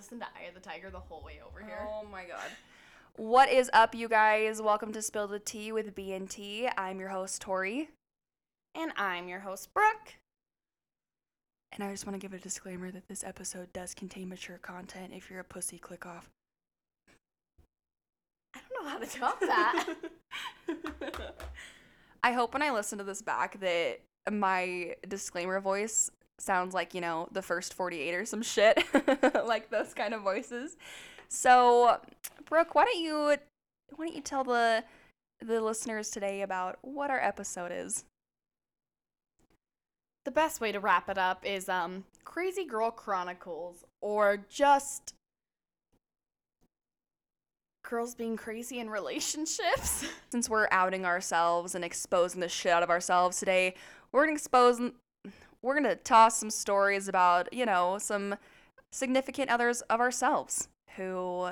listened to Eye of the Tiger the whole way over here. Oh my god. What is up, you guys? Welcome to Spill the Tea with B and T. I'm your host Tori, And I'm your host, Brooke. and I just want to give a disclaimer that this episode does contain mature content. If you're a pussy, click off. I don't know how to top that. I hope when I listen to this back that my disclaimer voice sounds like, you know, the first 48 or some shit. like those kind of voices. So, Brooke, why don't you why don't you tell the the listeners today about what our episode is? the best way to wrap it up is um Crazy Girl Chronicles or just girls being crazy in relationships. Since we're outing ourselves and exposing the shit out of ourselves today, we're gonna expose we're gonna toss some stories about, you know, some significant others of ourselves who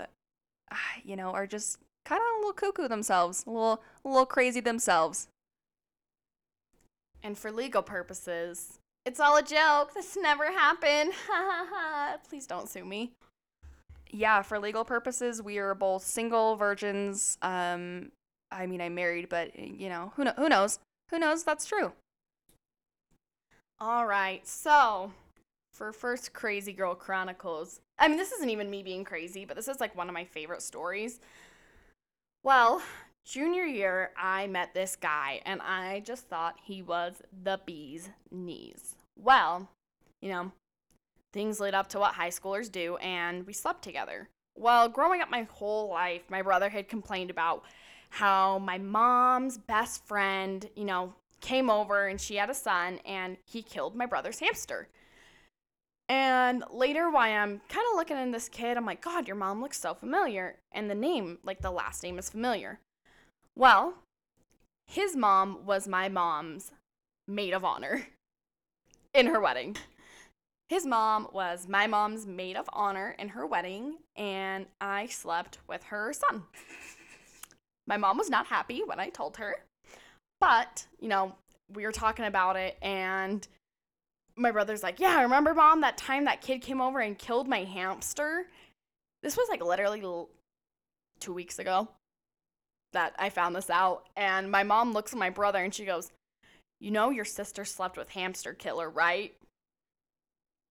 ah, you know, are just kind of a little cuckoo themselves, a little a little crazy themselves. And for legal purposes, it's all a joke. This never happened. Ha ha ha. Please don't sue me. Yeah, for legal purposes, we are both single virgins. Um I mean, I'm married, but you know, who kno- who knows? Who knows that's true. All right, so for first Crazy Girl Chronicles, I mean, this isn't even me being crazy, but this is like one of my favorite stories. Well, junior year, I met this guy, and I just thought he was the bee's knees. Well, you know, things lead up to what high schoolers do, and we slept together. Well, growing up my whole life, my brother had complained about how my mom's best friend, you know, came over and she had a son and he killed my brother's hamster. And later, while I'm kind of looking at this kid, I'm like, God, your mom looks so familiar. And the name, like the last name, is familiar. Well, his mom was my mom's maid of honor in her wedding. His mom was my mom's maid of honor in her wedding, and I slept with her son. My mom was not happy when I told her, but, you know, we were talking about it, and my brother's like, Yeah, remember, mom, that time that kid came over and killed my hamster? This was like literally l- two weeks ago that I found this out. And my mom looks at my brother and she goes, You know, your sister slept with Hamster Killer, right?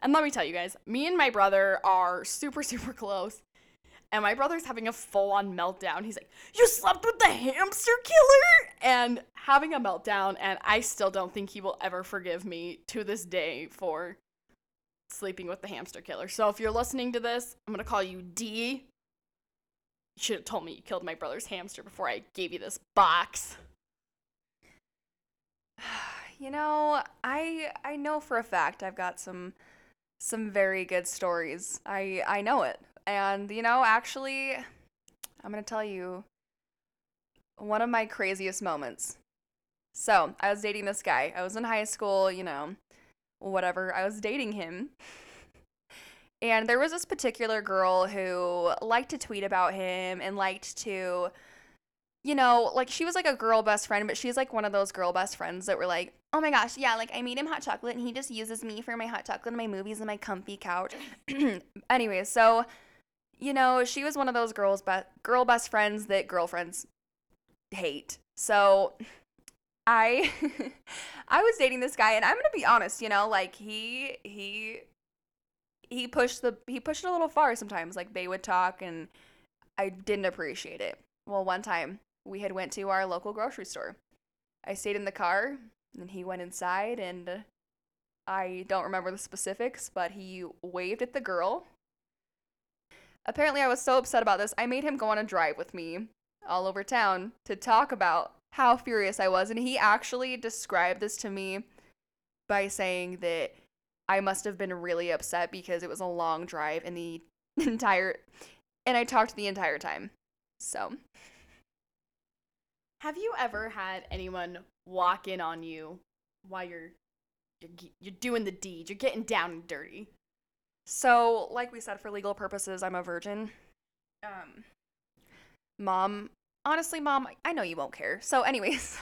And let me tell you guys, me and my brother are super, super close. And my brother's having a full on meltdown. He's like, You slept with the hamster killer? And having a meltdown. And I still don't think he will ever forgive me to this day for sleeping with the hamster killer. So if you're listening to this, I'm going to call you D. You should have told me you killed my brother's hamster before I gave you this box. You know, I I know for a fact I've got some some very good stories. I I know it. And you know, actually I'm going to tell you one of my craziest moments. So, I was dating this guy. I was in high school, you know, whatever. I was dating him. And there was this particular girl who liked to tweet about him and liked to you know, like she was like a girl best friend, but she's like one of those girl best friends that were like, oh my gosh, yeah, like I made him hot chocolate and he just uses me for my hot chocolate and my movies and my comfy couch. Anyways, so you know, she was one of those girls be- girl best friends that girlfriends hate. So I I was dating this guy and I'm going to be honest, you know, like he he he pushed the he pushed it a little far sometimes. Like they would talk and I didn't appreciate it. Well, one time we had went to our local grocery store. I stayed in the car and he went inside and I don't remember the specifics, but he waved at the girl. Apparently, I was so upset about this, I made him go on a drive with me all over town to talk about how furious I was. And he actually described this to me by saying that I must have been really upset because it was a long drive and the entire and I talked the entire time. So, Have you ever had anyone walk in on you while you're you're, you're doing the deed? You're getting down and dirty. So like we said for legal purposes, I'm a virgin. Um mom, honestly mom, I know you won't care. So anyways,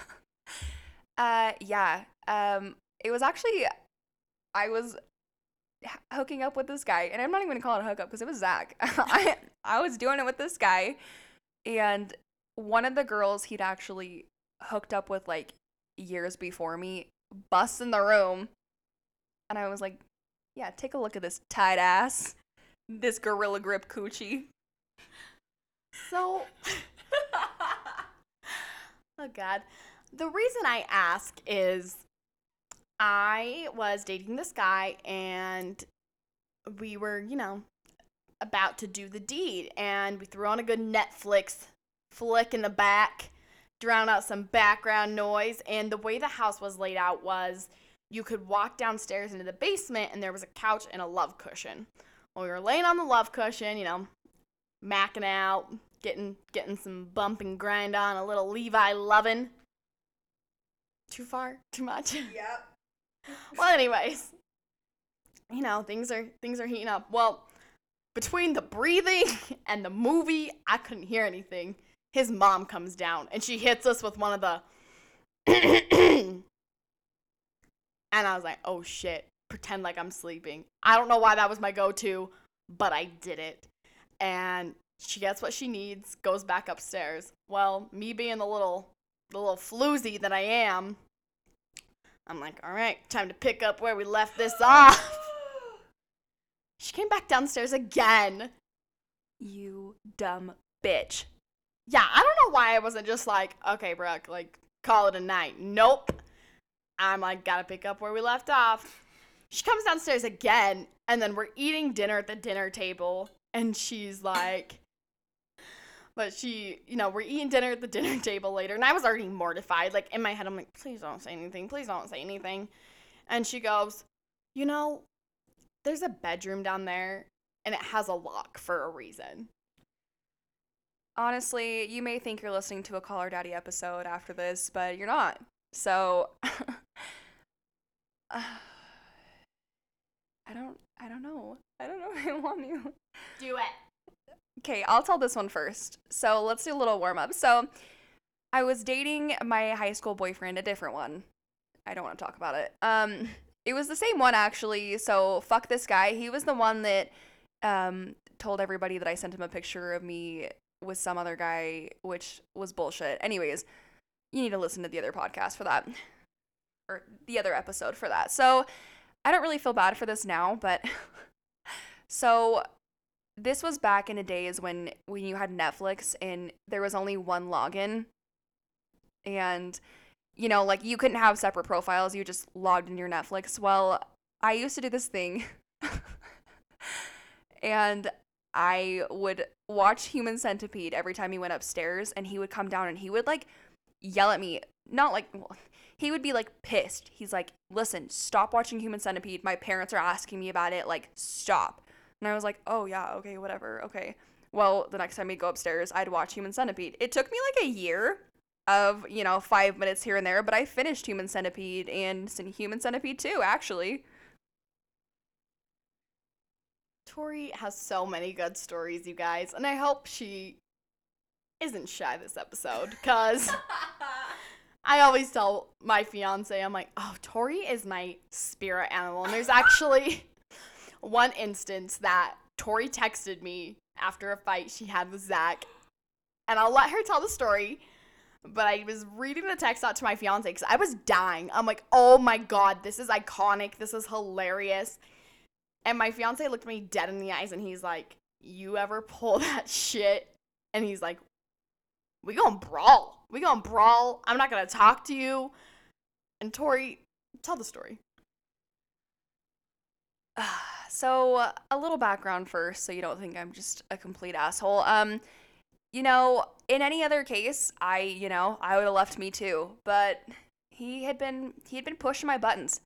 uh yeah, um it was actually I was hooking up with this guy, and I'm not even gonna call it a hookup because it was Zach. I I was doing it with this guy, and one of the girls he'd actually hooked up with like years before me busts in the room, and I was like, "Yeah, take a look at this tight ass, this gorilla grip coochie." So, oh God. The reason I ask is I was dating this guy and we were, you know, about to do the deed. And we threw on a good Netflix flick in the back, drown out some background noise. And the way the house was laid out was you could walk downstairs into the basement and there was a couch and a love cushion. Well, we were laying on the love cushion, you know, macking out, getting getting some bump and grind on, a little Levi loving. Too far? Too much? Yep. well, anyways, you know, things are things are heating up. Well, between the breathing and the movie, I couldn't hear anything. His mom comes down and she hits us with one of the I was like, "Oh shit, pretend like I'm sleeping." I don't know why that was my go-to, but I did it. And she gets what she needs, goes back upstairs. Well, me being the little the little floozy that I am, I'm like, all right, time to pick up where we left this off. She came back downstairs again. You dumb bitch. Yeah, I don't know why I wasn't just like, okay, Brooke, like, call it a night. Nope. I'm like, gotta pick up where we left off. She comes downstairs again, and then we're eating dinner at the dinner table, and she's like, but she, you know, we're eating dinner at the dinner table later, and I was already mortified. Like, in my head, I'm like, please don't say anything. Please don't say anything. And she goes, you know, there's a bedroom down there, and it has a lock for a reason. Honestly, you may think you're listening to a Call Her Daddy episode after this, but you're not. So I don't I don't know. I don't know if I want to. Do it. Okay, I'll tell this one first. So let's do a little warm up. So I was dating my high school boyfriend, a different one. I don't want to talk about it. Um, it was the same one actually. So fuck this guy. He was the one that um told everybody that I sent him a picture of me with some other guy, which was bullshit. Anyways, you need to listen to the other podcast for that, or the other episode for that. So I don't really feel bad for this now, but so this was back in the days when when you had Netflix and there was only one login. And you know like you couldn't have separate profiles you just logged in your Netflix. Well I used to do this thing. And I would watch Human Centipede every time he went upstairs and he would come down and he would like yell at me not like well, he would be like pissed he's like listen stop watching Human Centipede my parents are asking me about it like stop and I was like, oh, yeah, okay, whatever, okay. Well, the next time we go upstairs, I'd watch Human Centipede. It took me like a year of, you know, five minutes here and there, but I finished Human Centipede and Human Centipede 2, actually. Tori has so many good stories, you guys, and I hope she isn't shy this episode because I always tell my fiance, I'm like, oh, Tori is my spirit animal. And there's actually one instance that Tori texted me after a fight she had with Zach, and I'll let her tell the story. But I was reading the text out to my fiance because I was dying. I'm like, oh my god, this is iconic. This is hilarious. And my fiance looked me dead in the eyes and he's like, You ever pull that shit? And he's like, We gonna brawl. We gonna brawl. I'm not gonna talk to you. And Tori, tell the story. so a little background first so you don't think i'm just a complete asshole um you know in any other case i you know i would have left me too but he had been he had been pushing my buttons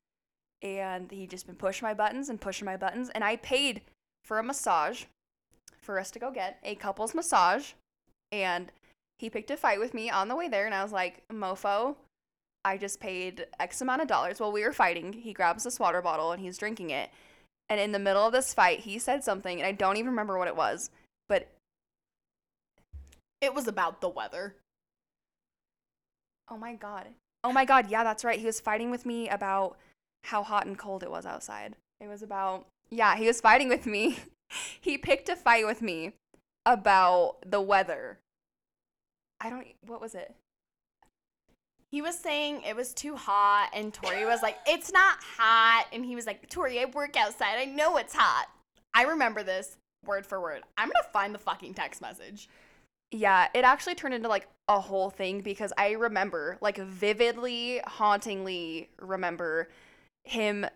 and he just been pushing my buttons and pushing my buttons and i paid for a massage for us to go get a couples massage and he picked a fight with me on the way there and i was like mofo i just paid x amount of dollars while we were fighting he grabs this water bottle and he's drinking it and in the middle of this fight, he said something, and I don't even remember what it was, but It was about the weather. oh my god. Oh my god, yeah, that's right. He was fighting with me about how hot and cold it was outside. It was about Yeah, he was fighting with me. he picked a fight with me about the weather. I don't. What was it? He was saying it was too hot, and Tori was like, "It's not hot," and he was like, "Tori, I work outside. I know it's hot." I remember this word for word. I'm gonna find the fucking text message. Yeah, it actually turned into like a whole thing because I remember, like, vividly, hauntingly remember him,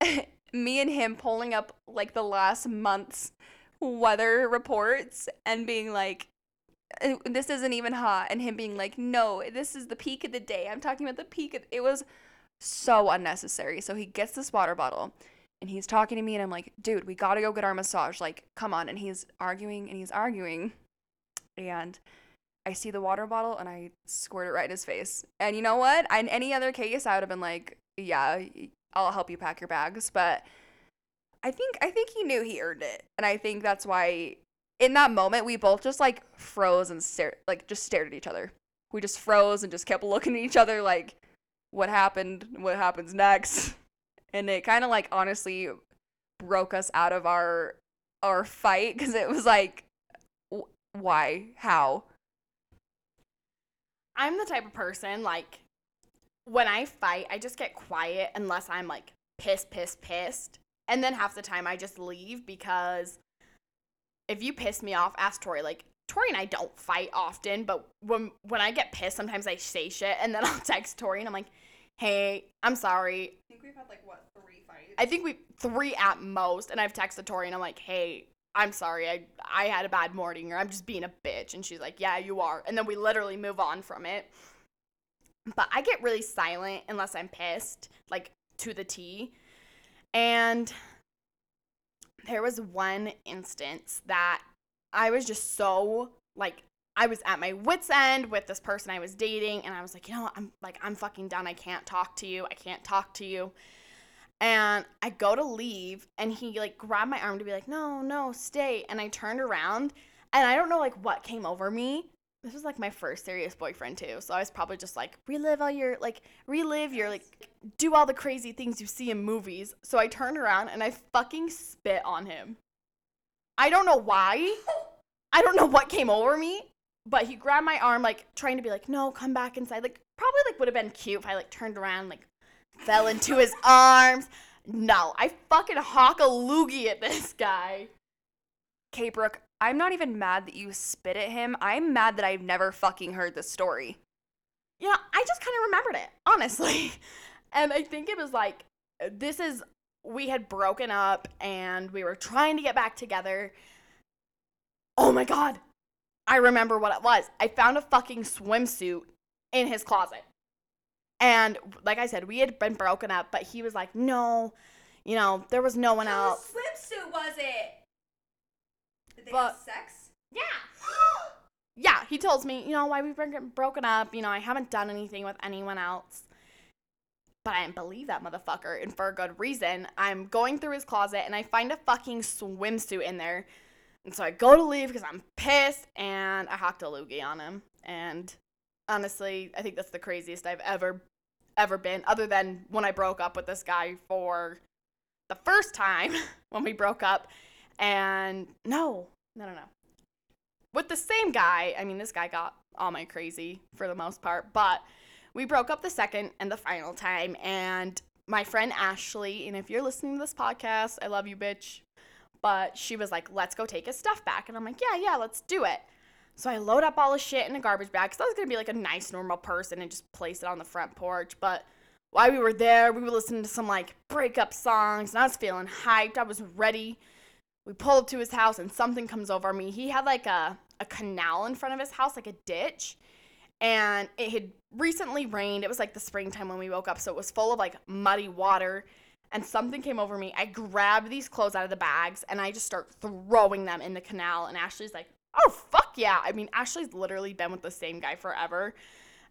me and him pulling up like the last month's weather reports and being like, "Uh, Uh, this isn't even hot. And him being like, no, this is the peak of the day. I'm talking about the peak. Of-. It was so unnecessary. So he gets this water bottle and he's talking to me, and I'm like, dude, we gotta go get our massage. Like, come on. And he's arguing and he's arguing and I see the water bottle and I squirt it right in his face. And you know what? In any other case, I would have been like, "Yeah, I'll help you pack your bags." But I think I think he knew he earned it, and I think that's why in that moment we both just like froze and stared, like just stared at each other. We just froze and just kept looking at each other, like, "What happened? What happens next?" And it kind of like honestly broke us out of our our fight because it was like why? How? I'm the type of person like when I fight, I just get quiet unless I'm like pissed, pissed, pissed. And then half the time I just leave because if you piss me off, ask Tori. Like Tori and I don't fight often, but when when I get pissed, sometimes I say shit and then I'll text Tori and I'm like, "Hey, I'm sorry." I think we've had like what three fights. I think we three at most, and I've texted Tori and I'm like, "Hey, I'm sorry, I I had a bad morning or I'm just being a bitch. And she's like, Yeah, you are. And then we literally move on from it. But I get really silent unless I'm pissed, like to the T. And there was one instance that I was just so like I was at my wits end with this person I was dating and I was like, you know, what? I'm like I'm fucking done. I can't talk to you. I can't talk to you. And I go to leave and he like grabbed my arm to be like, "No, no, stay." And I turned around and I don't know like what came over me. This was like my first serious boyfriend too. So I was probably just like, "Relive all your like relive your like do all the crazy things you see in movies." So I turned around and I fucking spit on him. I don't know why. I don't know what came over me, but he grabbed my arm like trying to be like, "No, come back inside." Like probably like would have been cute if I like turned around like fell into his arms. No, I fucking hock a loogie at this guy. Okay, Brooke, I'm not even mad that you spit at him. I'm mad that I've never fucking heard this story. You know, I just kind of remembered it, honestly. And I think it was like, this is, we had broken up and we were trying to get back together. Oh my God. I remember what it was. I found a fucking swimsuit in his closet. And like I said, we had been broken up, but he was like, no, you know, there was no one else. What swimsuit was it? Did they have But- sex? Yeah. yeah, he tells me, you know, why we've been broken up. You know, I haven't done anything with anyone else. But I didn't believe that motherfucker, and for a good reason. I'm going through his closet and I find a fucking swimsuit in there. And so I go to leave because I'm pissed and I hocked a loogie on him. And honestly, I think that's the craziest I've ever, ever been, other than when I broke up with this guy for the first time when we broke up. And no, no, no, no. With the same guy, I mean, this guy got all my crazy for the most part, but we broke up the second and the final time. And my friend Ashley, and if you're listening to this podcast, I love you, bitch. But she was like, let's go take his stuff back. And I'm like, yeah, yeah, let's do it. So I load up all the shit in a garbage bag because I was gonna be like a nice, normal person and just place it on the front porch. But while we were there, we were listening to some like breakup songs, and I was feeling hyped. I was ready. We pull up to his house, and something comes over me. He had like a a canal in front of his house, like a ditch, and it had recently rained. It was like the springtime when we woke up, so it was full of like muddy water. And something came over me. I grabbed these clothes out of the bags and I just start throwing them in the canal. And Ashley's like, oh, fuck yeah. I mean, Ashley's literally been with the same guy forever.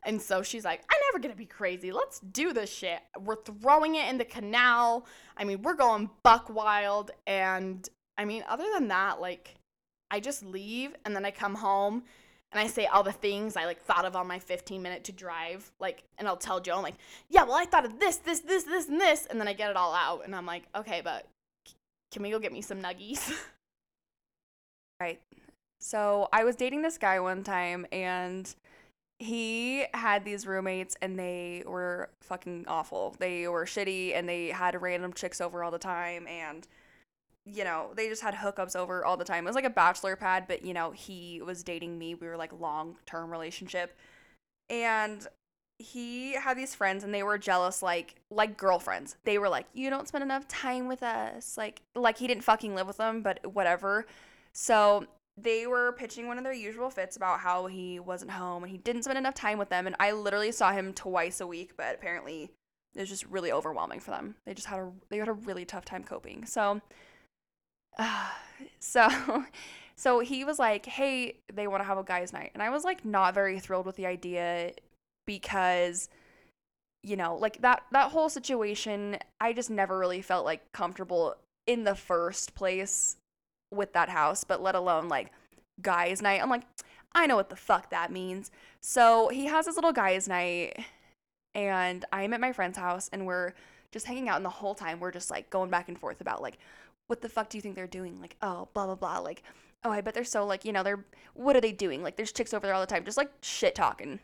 And so she's like, I'm never gonna be crazy. Let's do this shit. We're throwing it in the canal. I mean, we're going buck wild. And I mean, other than that, like, I just leave and then I come home and I say all the things I like thought of on my 15 minute to drive. Like, and I'll tell Joe, I'm like, yeah, well, I thought of this, this, this, this, and this. And then I get it all out. And I'm like, okay, but can we go get me some nuggies? Right. So I was dating this guy one time and he had these roommates and they were fucking awful. They were shitty and they had random chicks over all the time and you know, they just had hookups over all the time. It was like a bachelor pad, but you know, he was dating me. We were like long-term relationship. And he had these friends and they were jealous like like girlfriends. They were like, "You don't spend enough time with us." Like like he didn't fucking live with them, but whatever. So they were pitching one of their usual fits about how he wasn't home and he didn't spend enough time with them. And I literally saw him twice a week, but apparently it was just really overwhelming for them. They just had a they had a really tough time coping. So, so, so he was like, "Hey, they want to have a guys' night," and I was like, not very thrilled with the idea because you know like that that whole situation i just never really felt like comfortable in the first place with that house, but let alone like guys' night. I'm like, I know what the fuck that means. So he has his little guys' night, and I'm at my friend's house, and we're just hanging out, and the whole time we're just like going back and forth about like, what the fuck do you think they're doing? Like, oh, blah blah blah. Like, oh, I bet they're so like, you know, they're what are they doing? Like, there's chicks over there all the time, just like shit talking.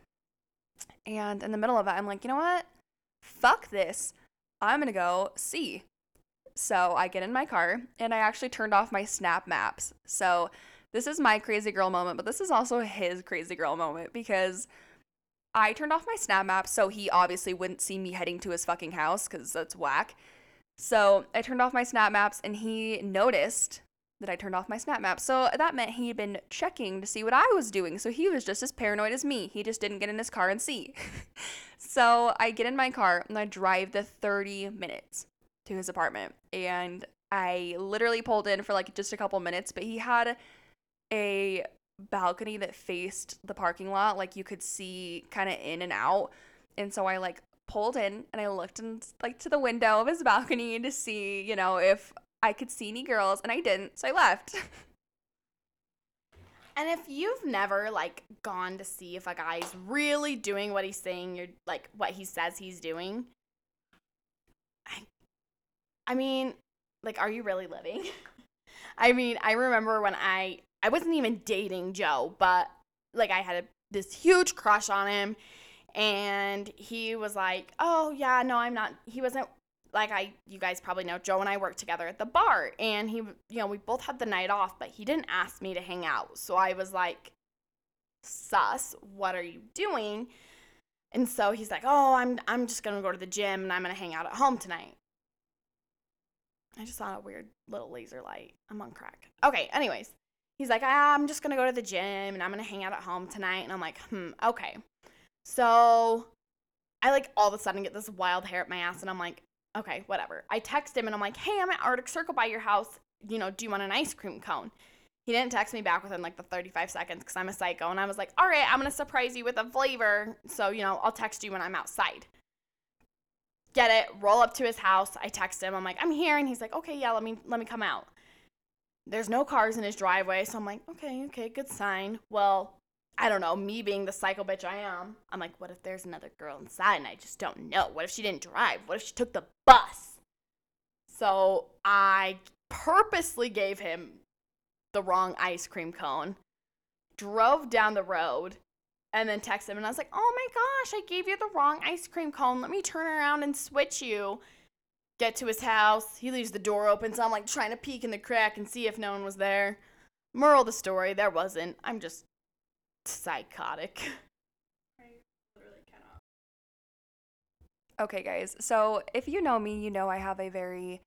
And in the middle of it, I'm like, you know what? Fuck this. I'm gonna go see. So I get in my car and I actually turned off my snap maps. So this is my crazy girl moment, but this is also his crazy girl moment because I turned off my snap map so he obviously wouldn't see me heading to his fucking house because that's whack. So I turned off my snap maps and he noticed that I turned off my snap map. So that meant he'd been checking to see what I was doing. So he was just as paranoid as me. He just didn't get in his car and see. so I get in my car and I drive the 30 minutes to his apartment. And I literally pulled in for like just a couple minutes, but he had a balcony that faced the parking lot. Like you could see kind of in and out. And so I like pulled in and I looked in like to the window of his balcony to see, you know, if I could see any girls and I didn't. So I left. And if you've never like gone to see if a guy's really doing what he's saying, you're like what he says he's doing, I I mean, like, are you really living? I mean, I remember when I I wasn't even dating Joe, but like I had a, this huge crush on him, and he was like, "Oh yeah, no, I'm not." He wasn't like I. You guys probably know Joe and I worked together at the bar, and he, you know, we both had the night off, but he didn't ask me to hang out, so I was like, "Sus, what are you doing?" And so he's like, "Oh, I'm I'm just gonna go to the gym and I'm gonna hang out at home tonight." I just saw a weird little laser light. I'm on crack. Okay, anyways. He's like, ah, I'm just gonna go to the gym and I'm gonna hang out at home tonight. And I'm like, hmm, okay. So I like all of a sudden get this wild hair at my ass and I'm like, okay, whatever. I text him and I'm like, hey, I'm at Arctic Circle by your house. You know, do you want an ice cream cone? He didn't text me back within like the 35 seconds because I'm a psycho. And I was like, all right, I'm gonna surprise you with a flavor. So, you know, I'll text you when I'm outside get it, roll up to his house. I text him. I'm like, I'm here. And he's like, okay, yeah, let me let me come out. There's no cars in his driveway. So I'm like, okay, okay, good sign. Well, I don't know, me being the psycho bitch I am, I'm like, what if there's another girl inside and I just don't know? What if she didn't drive? What if she took the bus? So I purposely gave him the wrong ice cream cone, drove down the road, and then texted him and I was like, "Oh my gosh, I gave you the wrong ice cream cone. Let me turn around and switch you." Get to his house. He leaves the door open, so I'm like trying to peek in the crack and see if no one was there. Moral of the story, there wasn't. I'm just psychotic. Okay, guys. So, if you know me, you know I have a very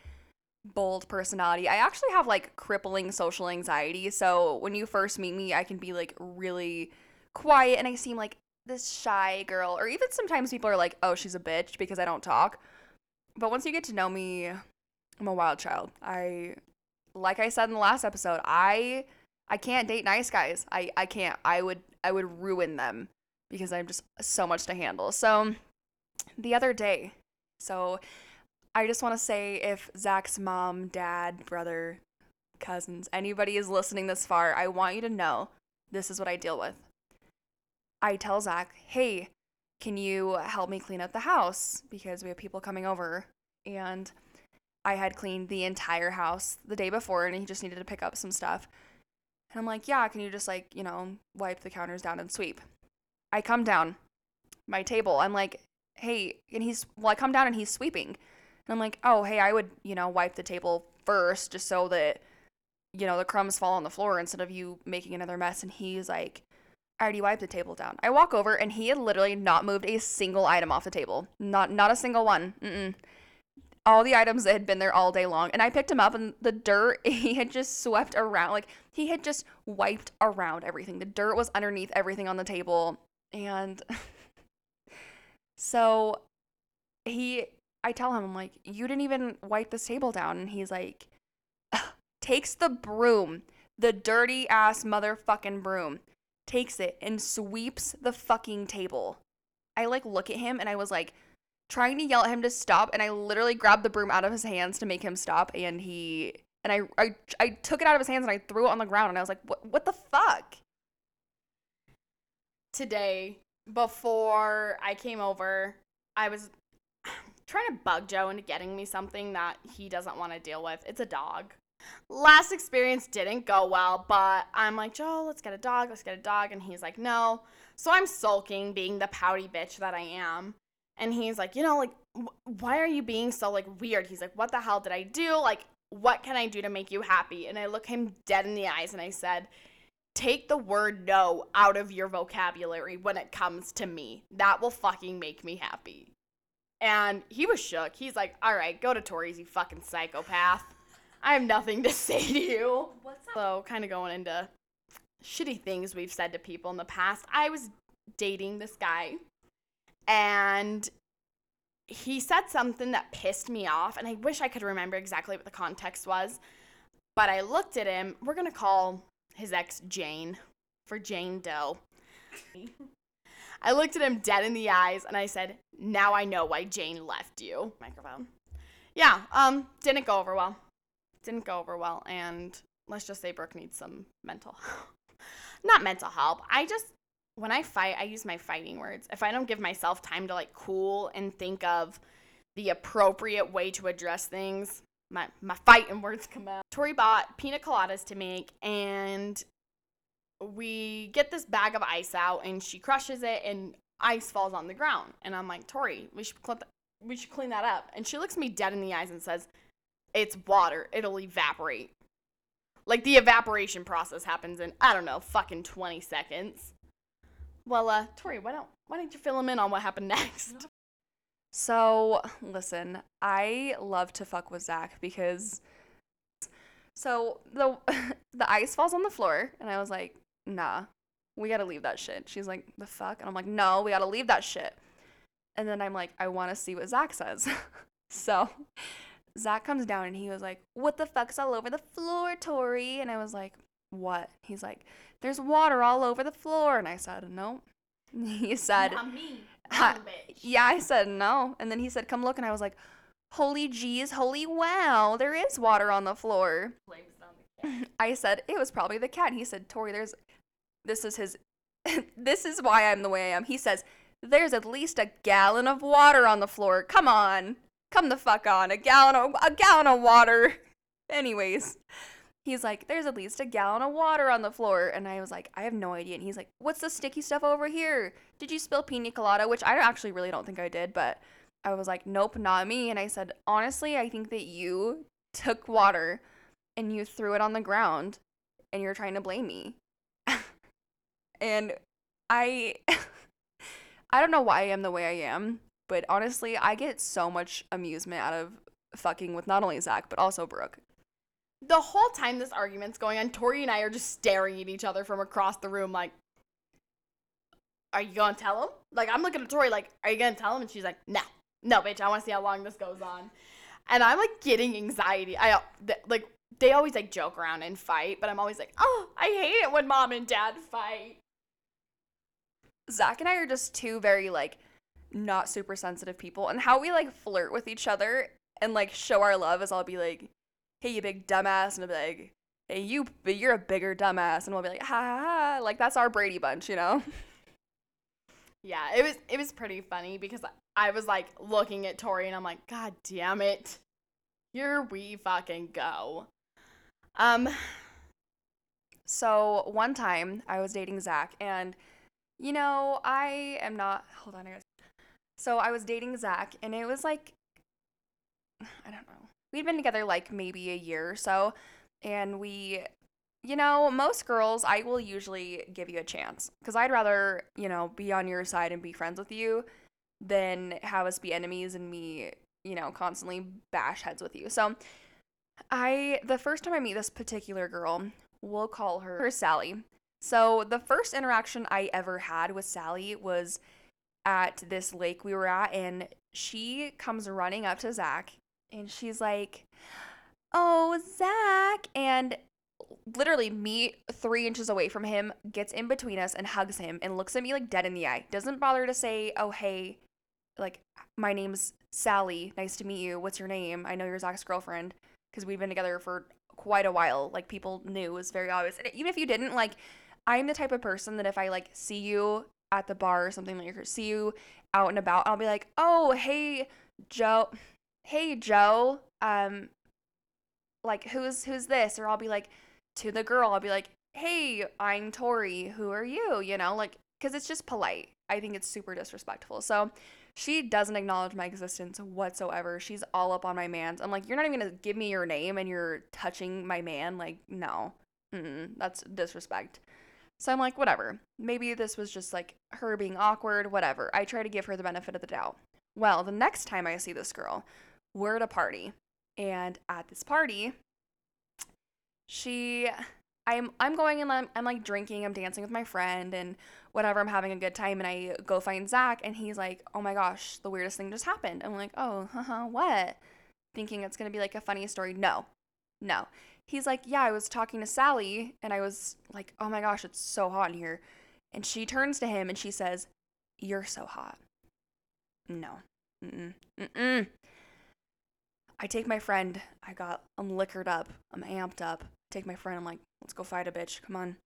bold personality. I actually have like crippling social anxiety. So, when you first meet me, I can be like really quiet and I seem like this shy girl. Or even sometimes people are like, oh, she's a bitch because I don't talk. But once you get to know me, I'm a wild child. I, like I said in the last episode, I. I can't date nice guys. I, I can't. I would I would ruin them because I'm just so much to handle. So the other day, so I just want to say if Zach's mom, dad, brother, cousins, anybody is listening this far, I want you to know this is what I deal with. I tell Zach, hey, can you help me clean up the house? Because we have people coming over. And I had cleaned the entire house the day before and he just needed to pick up some stuff. And I'm like, yeah, can you just like, you know, wipe the counters down and sweep? I come down my table. I'm like, hey, and he's, well, I come down and he's sweeping. And I'm like, oh, hey, I would, you know, wipe the table first just so that, you know, the crumbs fall on the floor instead of you making another mess. And he's like, I already wiped the table down. I walk over and he had literally not moved a single item off the table. Not, not a single one. Mm-mm all the items that had been there all day long. And I picked him up, and the dirt he had just swept around. Like he had just wiped around everything. The dirt was underneath everything on the table. And so he, I tell him, I'm like, you didn't even wipe this table down. And he's like, takes the broom, the dirty ass motherfucking broom, takes it and sweeps the fucking table. I like look at him and I was like, trying to yell at him to stop and I literally grabbed the broom out of his hands to make him stop and he and I I, I took it out of his hands and I threw it on the ground and I was like what what the fuck? Today before I came over I was trying to bug Joe into getting me something that he doesn't want to deal with. It's a dog. Last experience didn't go well but I'm like Joe let's get a dog let's get a dog and he's like no. So I'm sulking being the pouty bitch that I am and he's like, you know, like, why are you being so like weird? He's like, what the hell did I do? Like, what can I do to make you happy? And I look him dead in the eyes and I said, take the word no out of your vocabulary when it comes to me. That will fucking make me happy. And he was shook. He's like, all right, go to Tori's, you fucking psychopath. I have nothing to say to you. What's up? So, kind of going into shitty things we've said to people in the past. I was dating this guy and he said something that pissed me off and i wish i could remember exactly what the context was but i looked at him. We're going to call his ex jane for jane doe. I looked at him dead in the eyes and i said now i know why jane left you. Microphone. Yeah um didn't go over well. Didn't go over well and let's just say brooke needs some mental help. not mental help. I just when I fight, I use my fighting words. If I don't give myself time to like cool and think of the appropriate way to address things, my, my fighting words come out. Tori bought pina coladas to make, and we get this bag of ice out, and she crushes it, and ice falls on the ground. And I'm like, Tori, we should, cl- we should clean that up. And she looks me dead in the eyes and says, It's water, it'll evaporate. Like the evaporation process happens in, I don't know, fucking 20 seconds. Well, uh, Tori, why don't why don't you fill him in on what happened next? So, listen, I love to fuck with Zach because so the the ice falls on the floor and I was like, "Nah. We got to leave that shit." She's like, "The fuck?" And I'm like, "No, we got to leave that shit." And then I'm like, "I want to see what Zach says." so, Zach comes down and he was like, "What the fuck's all over the floor, Tori?" And I was like, "What?" He's like, there's water all over the floor. And I said, no. He said, Not me. yeah, I said no. And then he said, come look. And I was like, holy jeez, holy wow, there is water on the floor. I said, it was probably the cat. He said, Tori, there's, this is his, this is why I'm the way I am. He says, there's at least a gallon of water on the floor. Come on. Come the fuck on. A gallon of, a gallon of water. Anyways, he's like, there's at least a gallon of water on the floor. And I was like, I have no idea. And he's like, what's the sticky stuff over here? Did you spill pina colada? Which I actually really don't think I did, but I was like, nope, not me. And I said, honestly, I think that you took water and you threw it on the ground and you're trying to blame me. and I. I don't know why I am the way I am, but honestly, I get so much amusement out of fucking with not only Zach, but also Brooke the whole time this argument's going on, Tori and I are just staring at each other from across the room, like, are you gonna tell him? Like, I'm looking at Tori, like, are you gonna tell him? And she's like, no, no, bitch, I wanna see how long this goes on. And I'm like getting anxiety. I, uh, like, they always like joke around and fight, but I'm always like, oh, I hate it when mom and dad fight. Zach and I are just two very, like, not super sensitive people. And how we, like, flirt with each other and, like, show our love is I'll be like, hey, you big dumbass, and I'll be like, hey, you, you're a bigger dumbass, and we'll be like, ha ha ha, like that's our Brady bunch, you know? Yeah, it was it was pretty funny because I was like looking at Tori and I'm like, God damn it. Here we fucking go. Um, So one time I was dating Zach, and you know I am not. Hold on, I guess. So I was dating Zach, and it was like I don't know. We'd been together like maybe a year or so, and we, you know, most girls I will usually give you a chance because I'd rather you know be on your side and be friends with you than have us be enemies and me you know constantly bash heads with you. So I the first time I meet this particular girl, we'll call her Sally. So the first interaction I ever had with Sally was at this lake we were at, and she comes running up to Zach, and she's like, "Oh, Zach!" and literally me three inches away from him gets in between us and hugs him and looks at me like dead in the eye doesn't bother to say oh hey like my name's sally nice to meet you what's your name i know you're zach's girlfriend because we've been together for quite a while. Like people knew it was very obvious. And even if you didn't, like I'm the type of person that if I like see you at the bar or something like see you out and about, I'll be like, "Oh, hey, Joe. Hey, Joe. Um like who's who's this?" Or I'll be like to the girl, I'll be like, "Hey, I'm Tori. Who are you?" You know, like cuz it's just polite. I think it's super disrespectful. So, she doesn't acknowledge my existence whatsoever. She's all up on my man's. I'm like, you're not even gonna give me your name and you're touching my man. Like, no, Mm-mm, that's disrespect. So I'm like, whatever. Maybe this was just like her being awkward, whatever. I try to give her the benefit of the doubt. Well, the next time I see this girl, we're at a party. And at this party, she I'm I'm going and I'm, I'm like drinking, I'm dancing with my friend and whatever, I'm having a good time and I go find Zach and he's like, Oh my gosh, the weirdest thing just happened. I'm like, Oh, haha, what? Thinking it's gonna be like a funny story. No. No. He's like, Yeah, I was talking to Sally and I was like, Oh my gosh, it's so hot in here. And she turns to him and she says, You're so hot. No. Mm-mm. Mm-mm. I take my friend. I got, I'm liquored up. I'm amped up. Take my friend. I'm like, let's go fight a bitch. Come on.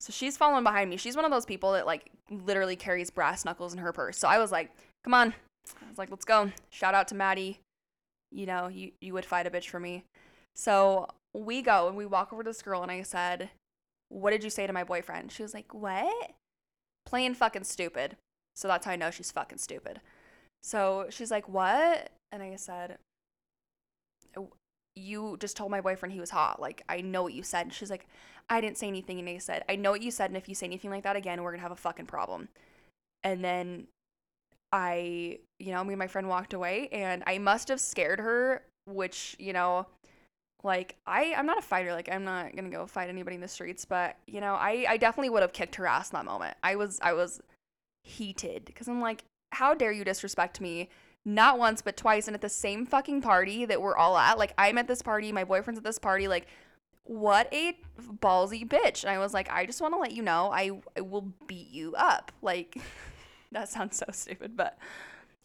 So she's following behind me. She's one of those people that like literally carries brass knuckles in her purse. So I was like, come on. I was like, let's go. Shout out to Maddie. You know, you, you would fight a bitch for me. So we go and we walk over to this girl and I said, what did you say to my boyfriend? She was like, what? Playing fucking stupid. So that's how I know she's fucking stupid. So she's like, what? And I said, you just told my boyfriend he was hot. Like, I know what you said. And she's like, I didn't say anything. And I said, I know what you said. And if you say anything like that again, we're going to have a fucking problem. And then I, you know, me and my friend walked away and I must have scared her, which, you know, like I, I'm not a fighter. Like I'm not going to go fight anybody in the streets, but you know, I, I definitely would have kicked her ass in that moment. I was, I was heated because I'm like, how dare you disrespect me? Not once but twice and at the same fucking party that we're all at. Like I'm at this party, my boyfriend's at this party, like what a ballsy bitch. And I was like, I just want to let you know I, I will beat you up. Like that sounds so stupid, but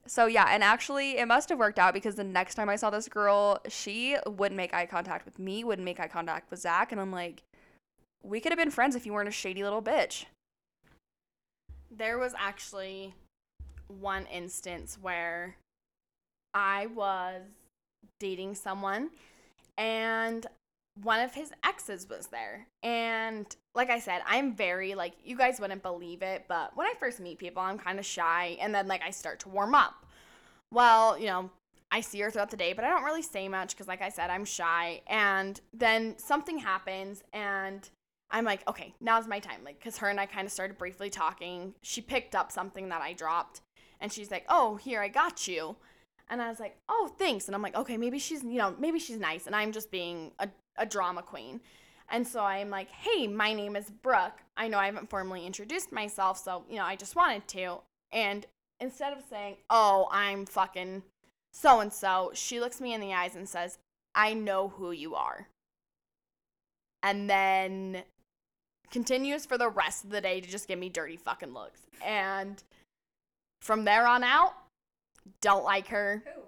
so yeah, and actually it must have worked out because the next time I saw this girl, she wouldn't make eye contact with me, wouldn't make eye contact with Zach, and I'm like, we could have been friends if you weren't a shady little bitch. There was actually one instance where I was dating someone and one of his exes was there. And like I said, I'm very like you guys wouldn't believe it, but when I first meet people, I'm kind of shy and then like I start to warm up. Well, you know, I see her throughout the day, but I don't really say much cuz like I said, I'm shy. And then something happens and I'm like, okay, now's my time. Like, cause her and I kind of started briefly talking. She picked up something that I dropped and she's like, oh, here, I got you. And I was like, oh, thanks. And I'm like, okay, maybe she's, you know, maybe she's nice. And I'm just being a, a drama queen. And so I'm like, hey, my name is Brooke. I know I haven't formally introduced myself. So, you know, I just wanted to. And instead of saying, oh, I'm fucking so and so, she looks me in the eyes and says, I know who you are. And then continues for the rest of the day to just give me dirty fucking looks. And from there on out, don't like her. Who?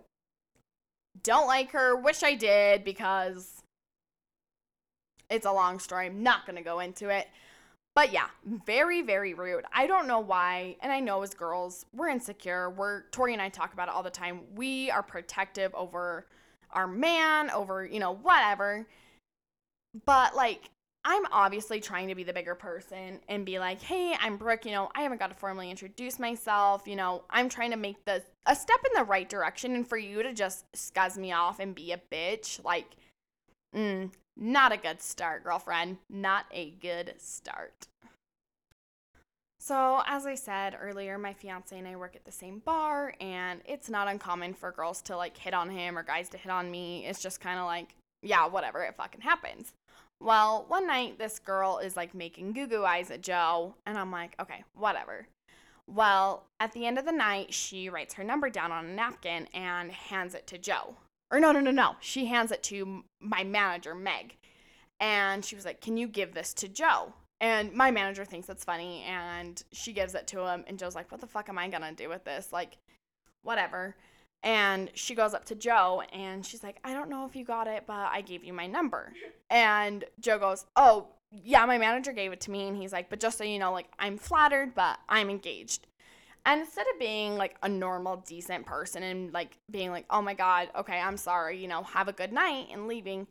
Don't like her. Wish I did because it's a long story. I'm not going to go into it. But yeah, very, very rude. I don't know why. And I know as girls, we're insecure. We're, Tori and I talk about it all the time. We are protective over our man over, you know, whatever. But like, I'm obviously trying to be the bigger person and be like, hey, I'm Brooke, you know, I haven't got to formally introduce myself. You know, I'm trying to make the a step in the right direction. And for you to just scuzz me off and be a bitch, like, mm, not a good start, girlfriend. Not a good start. So, as I said earlier, my fiance and I work at the same bar, and it's not uncommon for girls to like hit on him or guys to hit on me. It's just kind of like, yeah, whatever, it fucking happens. Well, one night this girl is like making goo goo eyes at Joe, and I'm like, okay, whatever. Well, at the end of the night, she writes her number down on a napkin and hands it to Joe. Or no, no, no, no. She hands it to my manager, Meg. And she was like, Can you give this to Joe? And my manager thinks it's funny and she gives it to him. And Joe's like, What the fuck am I to do with this? Like, whatever. And she goes up to Joe and she's like, I don't know if you got it, but I gave you my number. And Joe goes, Oh, yeah, my manager gave it to me. And he's like, But just so you know, like, I'm flattered, but I'm engaged. And instead of being like a normal, decent person and like being like, Oh my God, okay, I'm sorry, you know, have a good night and leaving,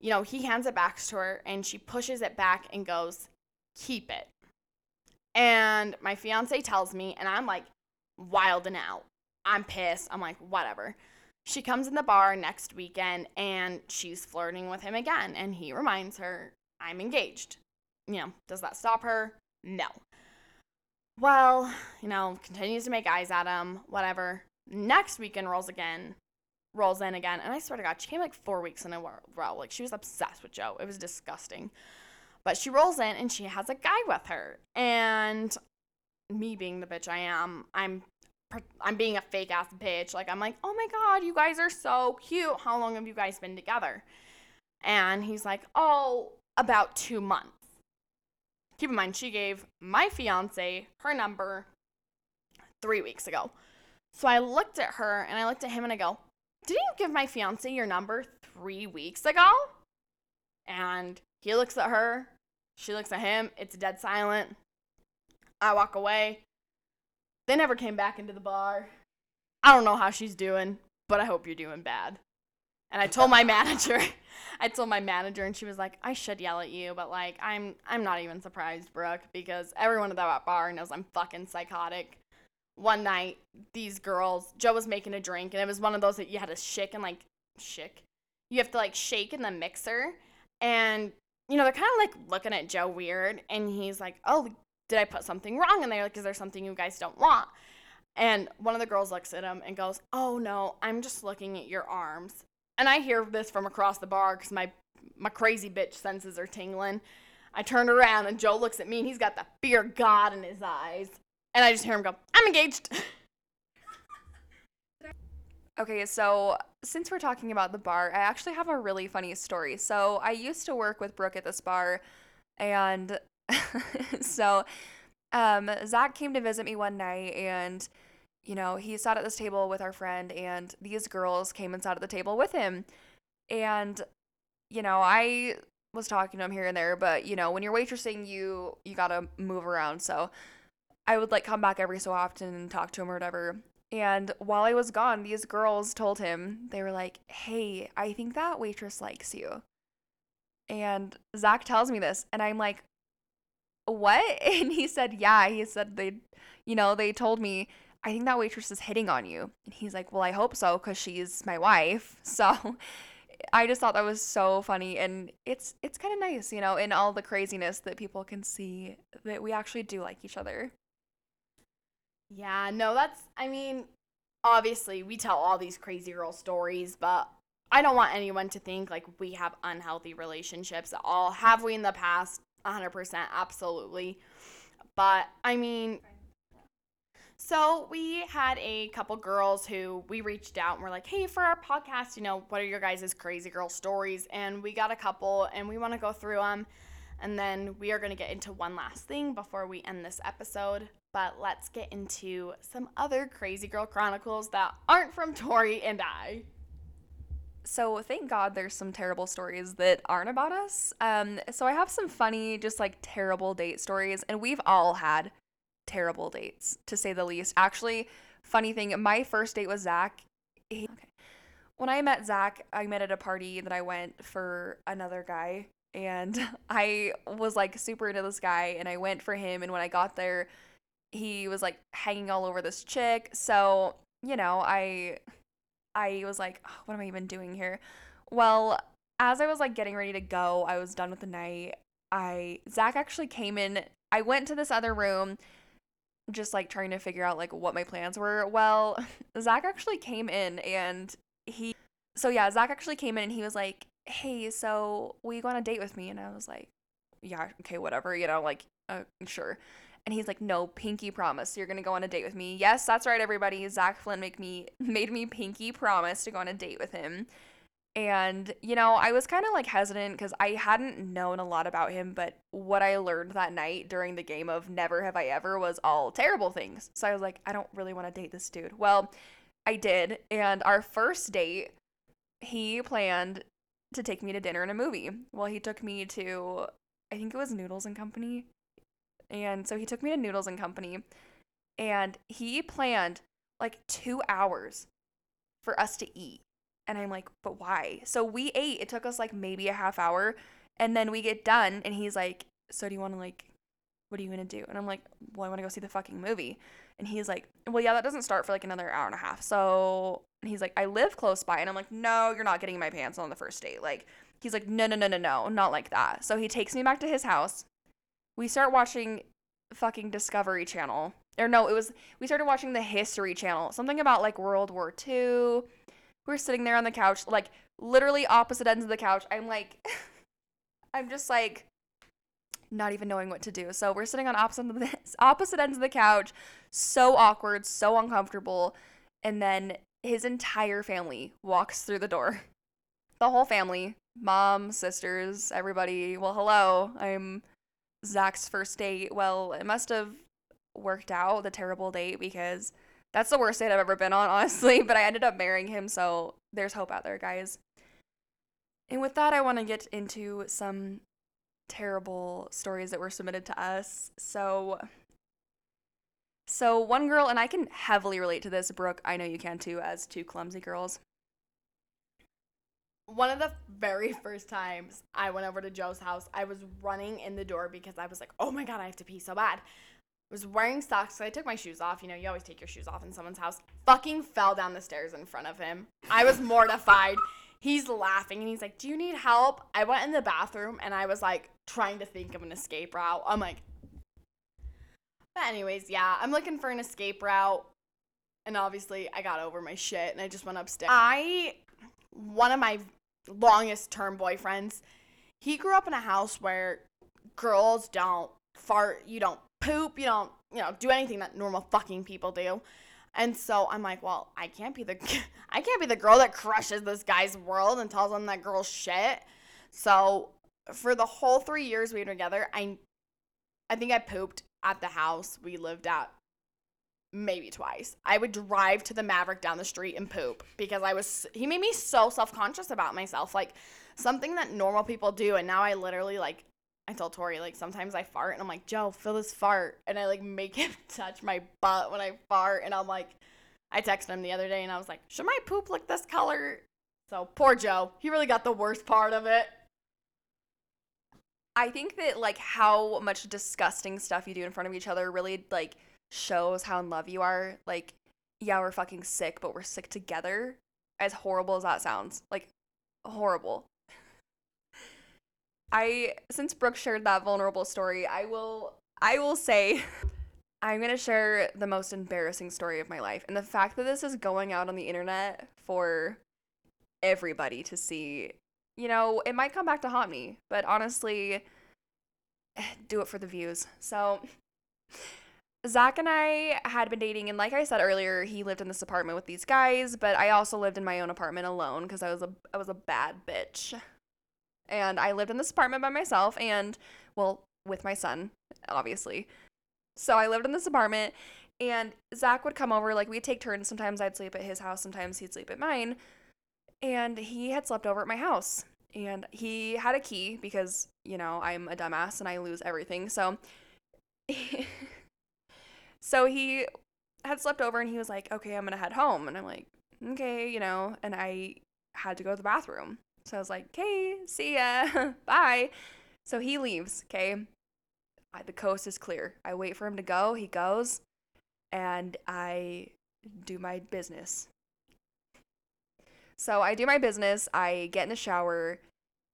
you know, he hands it back to her and she pushes it back and goes, Keep it. And my fiance tells me, and I'm like wilding out. I'm pissed. I'm like, whatever. She comes in the bar next weekend and she's flirting with him again. And he reminds her, I'm engaged. You know, does that stop her? No. Well, you know, continues to make eyes at him, whatever. Next weekend rolls again rolls in again. And I swear to God, she came like four weeks in a row. Like she was obsessed with Joe. It was disgusting. But she rolls in and she has a guy with her. And me being the bitch I am, I'm I'm being a fake ass bitch. Like I'm like, "Oh my god, you guys are so cute. How long have you guys been together?" And he's like, "Oh, about 2 months." Keep in mind she gave my fiance her number 3 weeks ago. So I looked at her and I looked at him and I go, didn't you give my fiance your number three weeks ago? And he looks at her. She looks at him. It's dead silent. I walk away. They never came back into the bar. I don't know how she's doing, but I hope you're doing bad. And I told my manager, I told my manager, and she was like, I should yell at you, but like, I'm, I'm not even surprised, Brooke, because everyone at that bar knows I'm fucking psychotic one night these girls joe was making a drink and it was one of those that you had to shake and like shake you have to like shake in the mixer and you know they're kind of like looking at joe weird and he's like oh did i put something wrong in they're like is there something you guys don't want? And one of the girls looks at him and goes oh no i'm just looking at your arms. And i hear this from across the bar because my my crazy bitch senses are tingling. I turn around and joe looks at me and he's got the fear god in his eyes. And I just hear him go, I'm engaged. Okay, so since we're talking about the bar, I actually have a really funny story. So I used to work with Brooke at this bar, and so um, Zach came to visit me one night, and you know he sat at this table with our friend, and these girls came and sat at the table with him, and you know I was talking to him here and there, but you know when you're waitressing, you you gotta move around, so I would like come back every so often and talk to him or whatever. And while I was gone, these girls told him, they were like, hey, I think that waitress likes you. And Zach tells me this, and I'm like, what? And he said, yeah. He said, they, you know, they told me, I think that waitress is hitting on you. And he's like, well, I hope so, because she's my wife. So I just thought that was so funny. And it's, it's kind of nice, you know, in all the craziness that people can see that we actually do like each other. Yeah, no, that's, I mean, obviously we tell all these crazy girl stories, but I don't want anyone to think like we have unhealthy relationships at all. Have we in the past? 100%, absolutely. But I mean, so we had a couple girls who we reached out and we're like, hey, for our podcast, you know, what are your guys' crazy girl stories? And we got a couple and we want to go through them. And then we are going to get into one last thing before we end this episode but let's get into some other crazy girl chronicles that aren't from Tori and I. So thank God there's some terrible stories that aren't about us. Um, so I have some funny, just like terrible date stories, and we've all had terrible dates, to say the least. Actually, funny thing, my first date with Zach, he, okay. when I met Zach, I met at a party that I went for another guy. And I was like super into this guy and I went for him. And when I got there, he was like hanging all over this chick. So, you know, I I was like, oh, what am I even doing here? Well, as I was like getting ready to go, I was done with the night. I Zach actually came in. I went to this other room just like trying to figure out like what my plans were. Well, Zach actually came in and he so yeah, Zach actually came in and he was like, Hey, so will you go on a date with me? And I was like, Yeah, okay, whatever, you know, like uh, sure. And he's like, No, pinky promise. You're gonna go on a date with me. Yes, that's right, everybody. Zach Flynn make me made me pinky promise to go on a date with him. And, you know, I was kind of like hesitant because I hadn't known a lot about him, but what I learned that night during the game of Never Have I Ever was all terrible things. So I was like, I don't really want to date this dude. Well, I did. And our first date, he planned to take me to dinner and a movie. Well, he took me to, I think it was Noodles and Company. And so he took me to Noodles and Company. And he planned like two hours for us to eat and I'm like, but why? So we ate. It took us like maybe a half hour. And then we get done and he's like, so do you want to like, what are you going to do? And I'm like, well, I want to go see the fucking movie. And he's like, well, yeah, that doesn't start for like another hour and a half. So he's like, I live close by. And I'm like, no, you're not getting my pants on the first date. Like, he's like, no, no, no, no, no, not like that. So he takes me back to his house. We start watching fucking Discovery Channel. Or no, it was, we started watching the History Channel. Something about like World War II we're sitting there on the couch, like literally opposite ends of the couch. I'm like, I'm just like, not even knowing what to do. So we're sitting on opposite opposite ends of the couch, so awkward, so uncomfortable, and then his entire family walks through the door. The whole family, mom, sisters, everybody. Well, hello. I'm Zach's first date. Well, it must have worked out the terrible date because that's the worst date I've ever been on, honestly, but I ended up marrying him, so there's hope out there, guys. And with that, I want to get into some terrible stories that were submitted to us. So so one girl and I can heavily relate to this, Brooke, I know you can too as two clumsy girls. One of the very first times I went over to Joe's house, I was running in the door because I was like, "Oh my god, I have to pee so bad." I was wearing socks. So I took my shoes off. You know, you always take your shoes off in someone's house. Fucking fell down the stairs in front of him. I was mortified. He's laughing and he's like, Do you need help? I went in the bathroom and I was like trying to think of an escape route. I'm like, But, anyways, yeah, I'm looking for an escape route. And obviously, I got over my shit and I just went upstairs. I, one of my longest term boyfriends, he grew up in a house where girls don't fart, you don't poop, you don't, you know, do anything that normal fucking people do. And so I'm like, well, I can't be the I can't be the girl that crushes this guy's world and tells him that girl's shit. So for the whole 3 years we were together, I I think I pooped at the house we lived at maybe twice. I would drive to the Maverik down the street and poop because I was he made me so self-conscious about myself like something that normal people do and now I literally like I told Tori like sometimes I fart and I'm like Joe, feel this fart, and I like make him touch my butt when I fart, and I'm like, I texted him the other day and I was like, should my poop look this color? So poor Joe, he really got the worst part of it. I think that like how much disgusting stuff you do in front of each other really like shows how in love you are. Like, yeah, we're fucking sick, but we're sick together. As horrible as that sounds, like horrible. I since Brooke shared that vulnerable story, I will I will say I'm going to share the most embarrassing story of my life. And the fact that this is going out on the internet for everybody to see, you know, it might come back to haunt me, but honestly, do it for the views. So, Zach and I had been dating, and like I said earlier, he lived in this apartment with these guys, but I also lived in my own apartment alone because I was a I was a bad bitch. And I lived in this apartment by myself and well with my son obviously. So I lived in this apartment and Zach would come over like we'd take turns. Sometimes I'd sleep at his house sometimes he'd sleep at mine. And he had slept over at my house and he had a key because you know I'm a dumbass and I lose everything. So so he had slept over and he was like okay I'm gonna head home and I'm like okay you know and I had to go to the bathroom. So I was like, okay, see ya, bye. So he leaves, okay? The coast is clear. I wait for him to go. He goes, and I do my business. So I do my business. I get in the shower,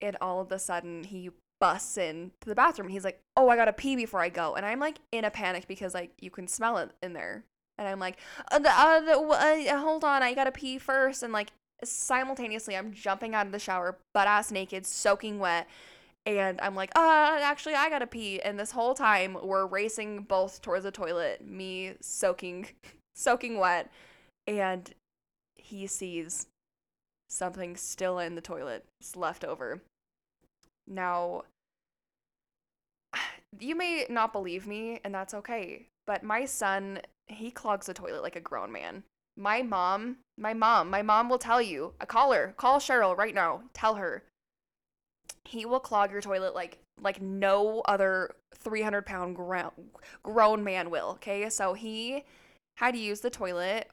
and all of a sudden he busts in to the bathroom. He's like, "Oh, I gotta pee before I go," and I'm like in a panic because like you can smell it in there, and I'm like, uh, uh, uh, "Hold on, I gotta pee first. and like simultaneously I'm jumping out of the shower, butt ass naked, soaking wet. And I'm like, uh, actually, I gotta pee. And this whole time, we're racing both towards the toilet, me soaking, soaking wet. And he sees something still in the toilet. It's left over. Now, you may not believe me, and that's okay. But my son, he clogs the toilet like a grown man. My mom, my mom, my mom will tell you. I call her. Call Cheryl right now. Tell her. He will clog your toilet like like no other 300 pound grown grown man will. Okay, so he had to use the toilet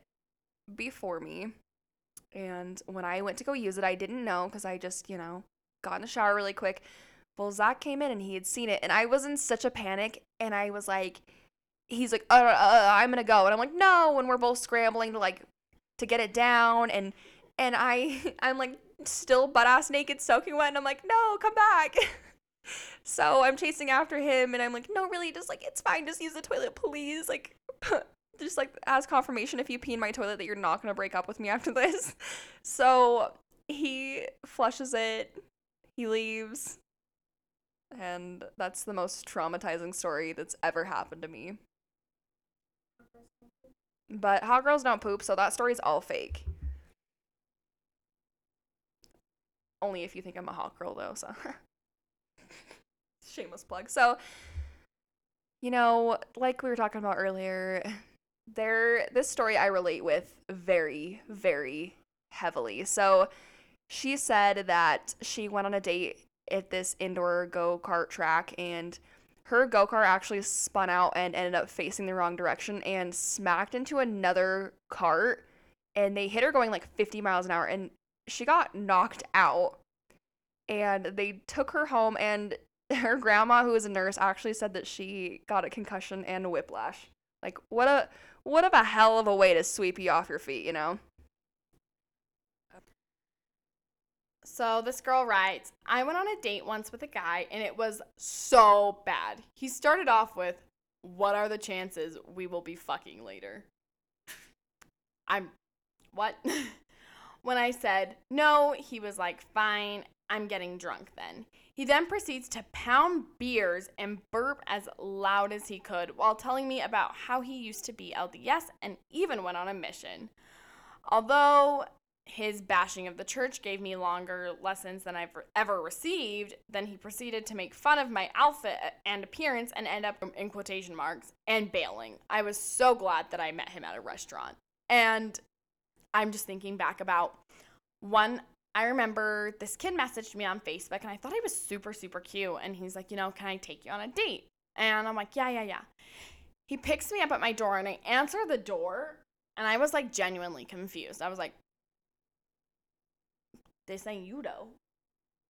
before me, and when I went to go use it, I didn't know because I just you know got in the shower really quick. Well, Zach came in and he had seen it, and I was in such a panic, and I was like, he's like, uh, uh, uh, I'm gonna go, and I'm like, no, and we're both scrambling to like to get it down, and and I I'm like still butt ass naked, soaking wet, and I'm like, no, come back. so I'm chasing after him, and I'm like, no, really, just like it's fine, just use the toilet, please, like. just like as confirmation if you pee in my toilet that you're not gonna break up with me after this. So he flushes it, he leaves, and that's the most traumatizing story that's ever happened to me. But hot girls don't poop, so that story's all fake. Only if you think I'm a hot girl, though, so. Shameless plug. So, you know, like we were talking about earlier, there this story I relate with very, very heavily. So, she said that she went on a date at this indoor go-kart track and her go kart actually spun out and ended up facing the wrong direction and smacked into another cart. And they hit her going like 50 miles an hour, and she got knocked out. And they took her home, and her grandma, who was a nurse, actually said that she got a concussion and a whiplash. Like, what a what of a hell of a way to sweep you off your feet, you know? So this girl writes, I went on a date once with a guy and it was so bad. He started off with, What are the chances we will be fucking later? I'm, what? when I said no, he was like, Fine, I'm getting drunk then. He then proceeds to pound beers and burp as loud as he could while telling me about how he used to be LDS and even went on a mission. Although his bashing of the church gave me longer lessons than I've ever received. Then he proceeded to make fun of my outfit and appearance and end up in quotation marks and bailing. I was so glad that I met him at a restaurant. And I'm just thinking back about one. I remember this kid messaged me on Facebook and I thought he was super, super cute. And he's like, you know, can I take you on a date? And I'm like, yeah, yeah, yeah. He picks me up at my door and I answer the door and I was like genuinely confused. I was like, this ain't you though.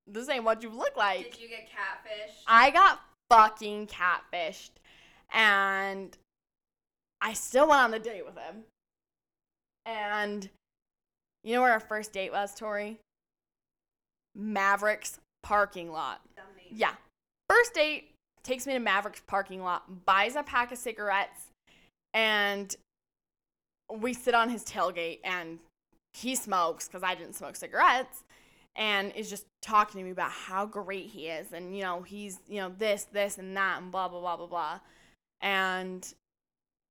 This ain't what you look like. Did you get catfished? I got fucking catfished. And I still went on the date with him. And you know where our first date was, Tori? Maveriks parking lot. Dummy. Yeah. First date takes me to Maveriks parking lot, buys a pack of cigarettes, and we sit on his tailgate and he smokes because I didn't smoke cigarettes and is just talking to me about how great he is and you know he's you know this this and that and blah blah blah blah blah. And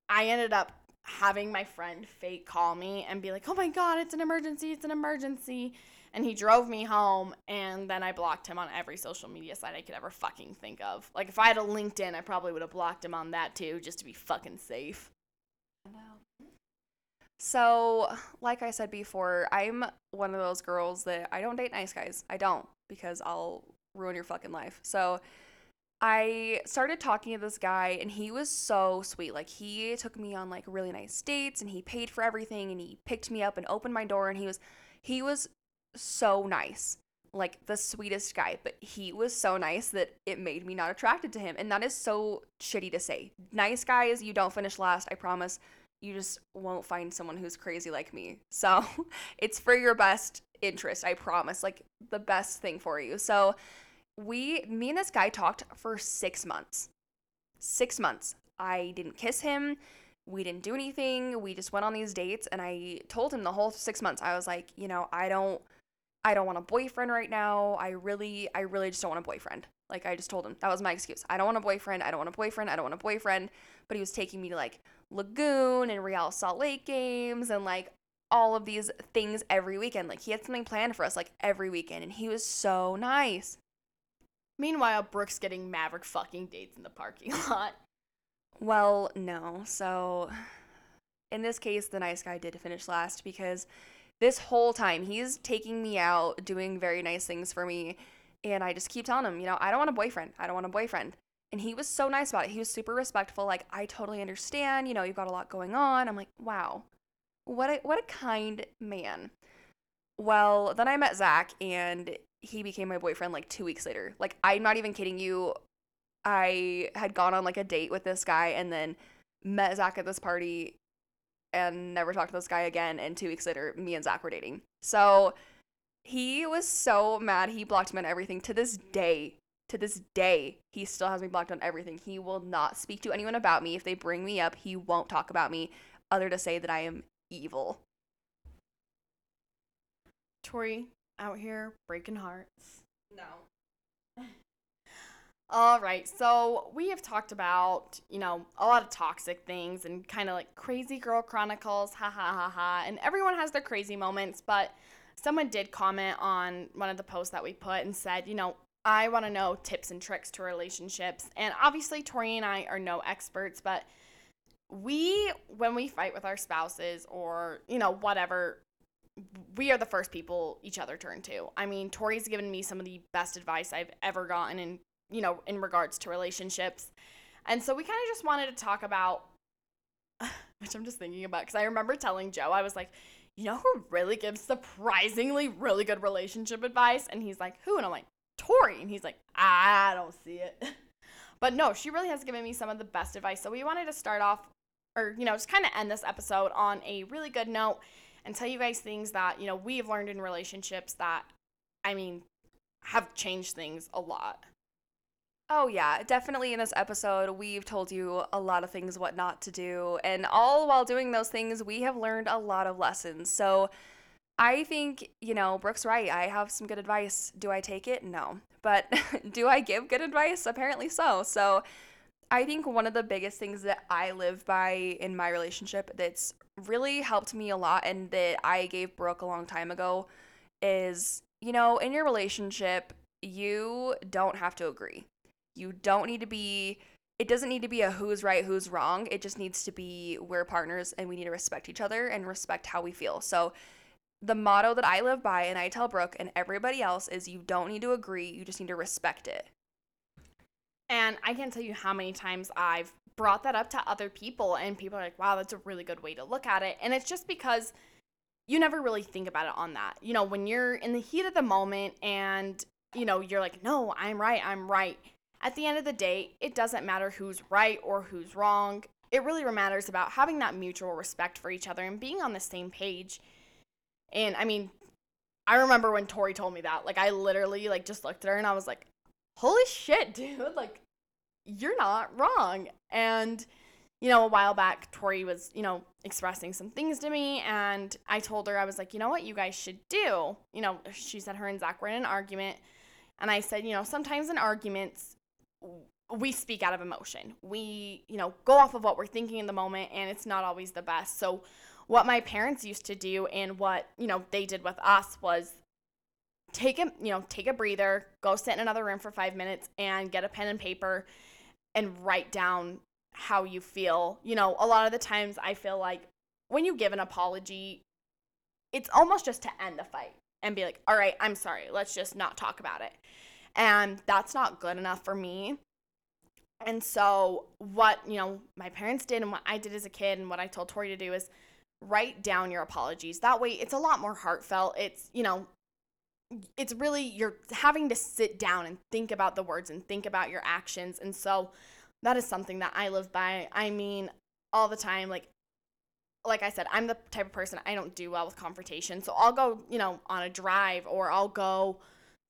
i ended up having my friend fake call me and be like oh my god it's an emergency it's an emergency. And he drove me home and then i blocked him on every social media site i could ever fucking think of. Like if i had a linkedin i probably would have blocked him on that too just to be fucking safe so, like I said before, I'm one of those girls that I don't date nice guys. I don't because I'll ruin your fucking life. So, I started talking to this guy and he was so sweet. Like he took me on like really nice dates and he paid for everything and he picked me up and opened my door and he was he was so nice. Like the sweetest guy, but he was so nice that it made me not attracted to him. And that is so shitty to say. Nice guys, you don't finish last, I promise. You just won't find someone who's crazy like me. So it's for your best interest, I promise. Like the best thing for you. So we, me and this guy talked for six months. Six months. I didn't kiss him we didn't do anything. We just went on these dates and I told him the whole 6 months I was like, you know, I don't I don't want a boyfriend right now. I really I really just don't want a boyfriend. Like I just told him that was my excuse. I don't want a boyfriend. I don't want a boyfriend. I don't want a boyfriend. But he was taking me to like Lagoon and Real Salt Lake games and like all of these things every weekend. Like he had something planned for us like every weekend and he was so nice. Meanwhile, Brooke's getting maverik fucking dates in the parking lot. Well, no. So, in this case, the nice guy did finish last because this whole time he's taking me out, doing very nice things for me. And I just keep telling him, you know, I don't want a boyfriend. I don't want a boyfriend. And he was so nice about it. He was super respectful. Like, I totally understand. You know, you've got a lot going on. I'm like, wow, what a, what a kind man. Well, then I met Zach and he became my boyfriend like two weeks later. Like, I'm not even kidding you. I had gone on like a date with this guy and then met Zach at this party and never talked to this guy again. And two weeks later, me and Zach were dating. So he was so mad. He blocked me on everything. To this day, to this day, he still has me blocked on everything. He will not speak to anyone about me. If they bring me up, he won't talk about me other to say that I am evil. Tori out here breaking hearts. No. All right, so we have talked about, you know, a lot of toxic things and kind of like crazy girl chronicles, ha ha ha ha. And everyone has their crazy moments, but someone did comment on one of the posts that we put and said, you know, I want to know tips and tricks to relationships. And obviously, Tori and I are no experts, but we, when we fight with our spouses or, you know, whatever, we are the first people each other turn to. I mean, Tori's given me some of the best advice I've ever gotten in you know, in regards to relationships. And so we kind of just wanted to talk about, which I'm just thinking about, because I remember telling Joe, I was like, you know who really gives surprisingly really good relationship advice? And he's like, who? And I'm like, Tori. And he's like, I don't see it. But no, she really has given me some of the best advice. So we wanted to start off, or, you know, just kind of end this episode on a really good note and tell you guys things that, you know, we've learned in relationships that, I mean, have changed things a lot. Oh, yeah, definitely in this episode, we've told you a lot of things what not to do. And all while doing those things, we have learned a lot of lessons. So I think, you know, Brooke's right. I have some good advice. Do I take it? No. But do I give good advice? Apparently so. So I think one of the biggest things that I live by in my relationship that's really helped me a lot and that I gave Brooke a long time ago is, you know, in your relationship, you don't have to agree you don't need to be it doesn't need to be a who's right, who's wrong. It just needs to be we're partners and we need to respect each other and respect how we feel. So the motto that I live by and I tell Brooke and everybody else is you don't need to agree, you just need to respect it. And I can't tell you how many times I've brought that up to other people and people are like, wow, that's a really good way to look at it. And it's just because you never really think about it on that. You know, when you're in the heat of the moment and, you know, you're like, no, I'm right, I'm right. At the end of the day, it doesn't matter who's right or who's wrong. It really matters about having that mutual respect for each other and being on the same page. And I mean, I remember when Tori told me that. Like I literally like just looked at her and I was like, "Holy shit, dude. Like you're not wrong." And you know, a while back, Tori was, you know, expressing some things to me, and I told her, I was like, you know what, you guys should do. You know, she said her and Zach were in an argument, and I said, you know, sometimes in arguments, we speak out of emotion. We, you know, go off of what we're thinking in the moment and it's not always the best. So what my parents used to do and what, you know, they did with us was take a, you know, take a breather, go sit in another room for 5 minutes and get a pen and paper and write down how you feel. You know, a lot of the times I feel like when you give an apology, it's almost just to end the fight and be like, "All right, I'm sorry. Let's just not talk about it." And that's not good enough for me. And so, what, you know, my parents did and what I did as a kid and what I told Tori to do is write down your apologies. That way, it's a lot more heartfelt. It's, you know, it's really you're having to sit down and think about the words and think about your actions. And so that is something that I live by. I mean, all the time like like I said, I'm the type of person I don't do well with confrontation. So I'll go, you know, on a drive or I'll go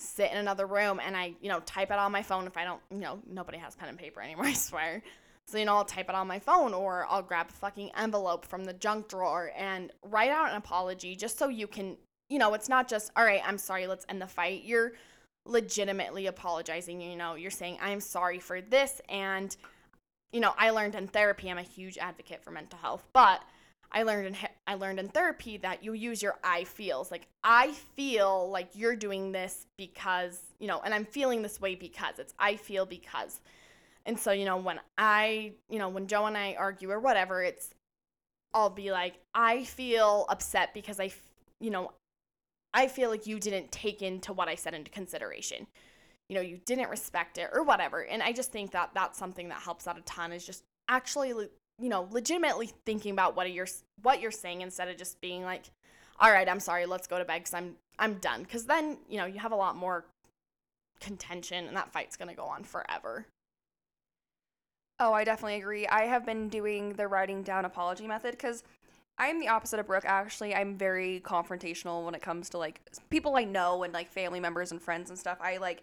sit in another room and I, you know, type it on my phone if I don't, you know, nobody has pen and paper anymore, I swear. So, you know, I'll type it on my phone or I'll grab a fucking envelope from the junk drawer and write out an apology just so you can, you know, it's not just, all right, I'm sorry, let's end the fight. You're legitimately apologizing. You know, you're saying, I'm sorry for this. And, you know, I learned in therapy, I'm a huge advocate for mental health, but I learned in I learned in therapy that you use your I feels. Like I feel like you're doing this because, you know, and I'm feeling this way because it's I feel because. And so, you know, when I, you know, when Joe and I argue or whatever, it's I'll be like, I feel upset because I, you know, I feel like you didn't take into what I said into consideration. You know, you didn't respect it or whatever. And I just think that that's something that helps out a ton is just actually you know, legitimately thinking about what you're what you're saying instead of just being like, "All right, I'm sorry, let's go to bed cuz I'm I'm done." Cuz then, you know, you have a lot more contention and that fight's going to go on forever. Oh, I definitely agree. I have been doing the writing down apology method cuz I'm the opposite of Brooke actually. I'm very confrontational when it comes to like people I know and like family members and friends and stuff. I like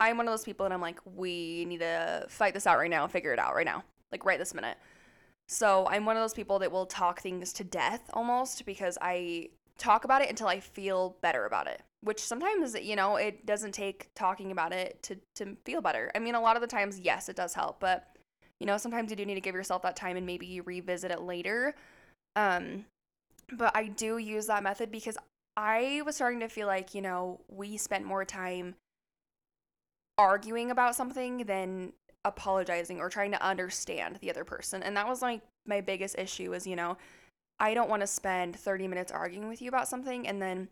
I'm one of those people and I'm like, we need to fight this out right now, figure it out right now, like right this minute. So I'm one of those people that will talk things to death almost because I talk about it until I feel better about it. Which sometimes, you know, it doesn't take talking about it to, to feel better. I mean, a lot of the times, yes, it does help, but you know, sometimes you do need to give yourself that time and maybe you revisit it later. Um, but I do use that method because I was starting to feel like, you know, we spent more time arguing about something than apologizing or trying to understand the other person. And that was like my biggest issue is, you know, I don't want to spend 30 minutes arguing with you about something and then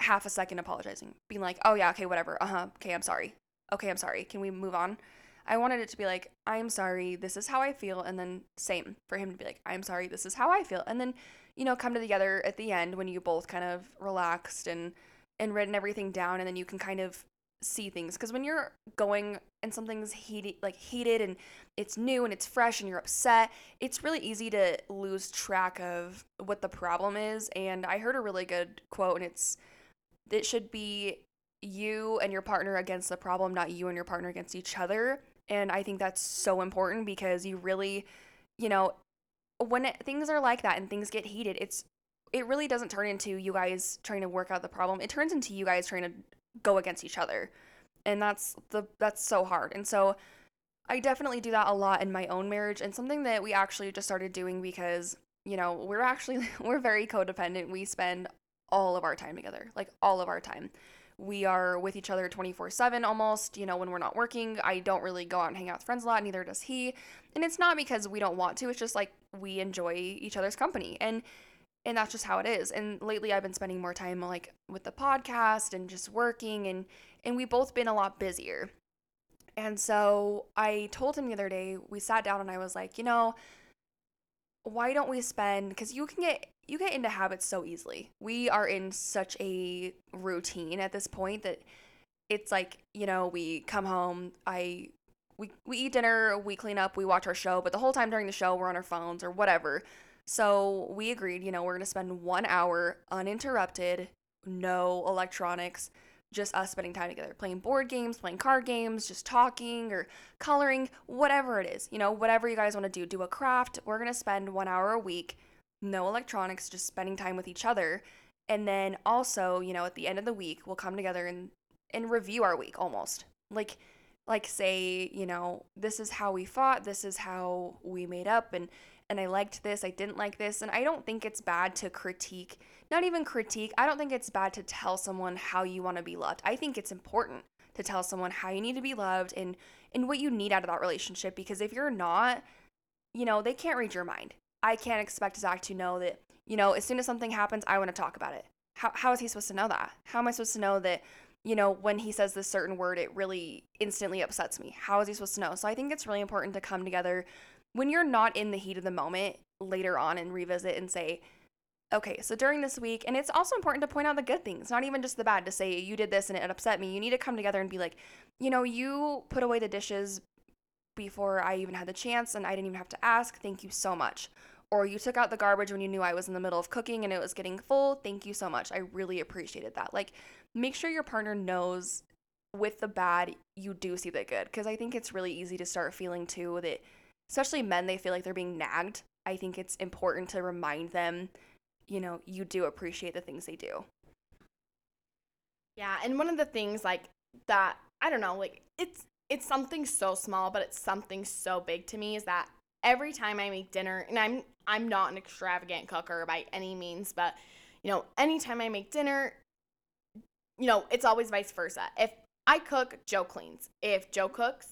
half a second apologizing, being like, "Oh yeah, okay, whatever. Uh-huh. Okay, I'm sorry. Okay, I'm sorry. Can we move on?" I wanted it to be like, "I'm sorry. This is how I feel." And then same for him to be like, "I'm sorry. This is how I feel." And then, you know, come to together at the end when you both kind of relaxed and and written everything down and then you can kind of see things because when you're going and something's heated like heated and it's new and it's fresh and you're upset it's really easy to lose track of what the problem is and i heard a really good quote and it's it should be you and your partner against the problem not you and your partner against each other and i think that's so important because you really you know when it, things are like that and things get heated it's it really doesn't turn into you guys trying to work out the problem. It turns into you guys trying to go against each other. And that's the that's so hard. And so I definitely do that a lot in my own marriage and something that we actually just started doing because, you know, we're actually we're very codependent. We spend all of our time together, like all of our time. We are with each other 24/7 almost, you know, when we're not working. I don't really go out and hang out with friends a lot, neither does he. And it's not because we don't want to, it's just like we enjoy each other's company. And and that's just how it is. And lately i've been spending more time like with the podcast and just working and and we've both been a lot busier. And so i told him the other day we sat down and i was like you know why don't we spend because you can get you get into habits so easily. We are in such a routine at this point that it's like you know we come home i we, we eat dinner we clean up we watch our show but the whole time during the show we're on our phones or whatever so we agreed, you know, we're going to spend one hour uninterrupted, no electronics, just us spending time together, playing board games, playing card games, just talking or coloring, whatever it is. You know, whatever you guys want to do, do a craft. We're going to spend one hour a week, no electronics, just spending time with each other. And then also, you know, at the end of the week, we'll come together and, and review our week almost. Like, like say, you know, this is how we fought, this is how we made up, and and I liked this, I didn't like this. And I don't think it's bad to critique, not even critique, I don't think it's bad to tell someone how you want to be loved. I think it's important to tell someone how you need to be loved and and what you need out of that relationship because if you're not, you know, they can't read your mind. I can't expect Zach to know that, you know, as soon as something happens, I want to talk about it. How, how is he supposed to know that? How am I supposed to know that, you know, when he says this certain word, it really instantly upsets me? How is he supposed to know? So I think it's really important to come together when you're not in the heat of the moment later on and revisit and say, okay, so during this week, and it's also important to point out the good things, not even just the bad, to say you did this and it upset me. You need to come together and be like, you know, you put away the dishes before I even had the chance and I didn't even have to ask. Thank you so much. Or you took out the garbage when you knew I was in the middle of cooking and it was getting full. Thank you so much. I really appreciated that. Like, make sure your partner knows with the bad, you do see the good. Because I think it's really easy to start feeling too that, especially men, they feel like they're being nagged. I think it's important to remind them, you know, you do appreciate the things they do. Yeah, and one of the things like that, I don't know, like it's it's something so small, but it's something so big to me is that every time I make dinner, and I'm I'm not an extravagant cooker by any means, but you know, anytime I make dinner, you know, it's always vice versa. If I cook, Joe cleans. If Joe cooks,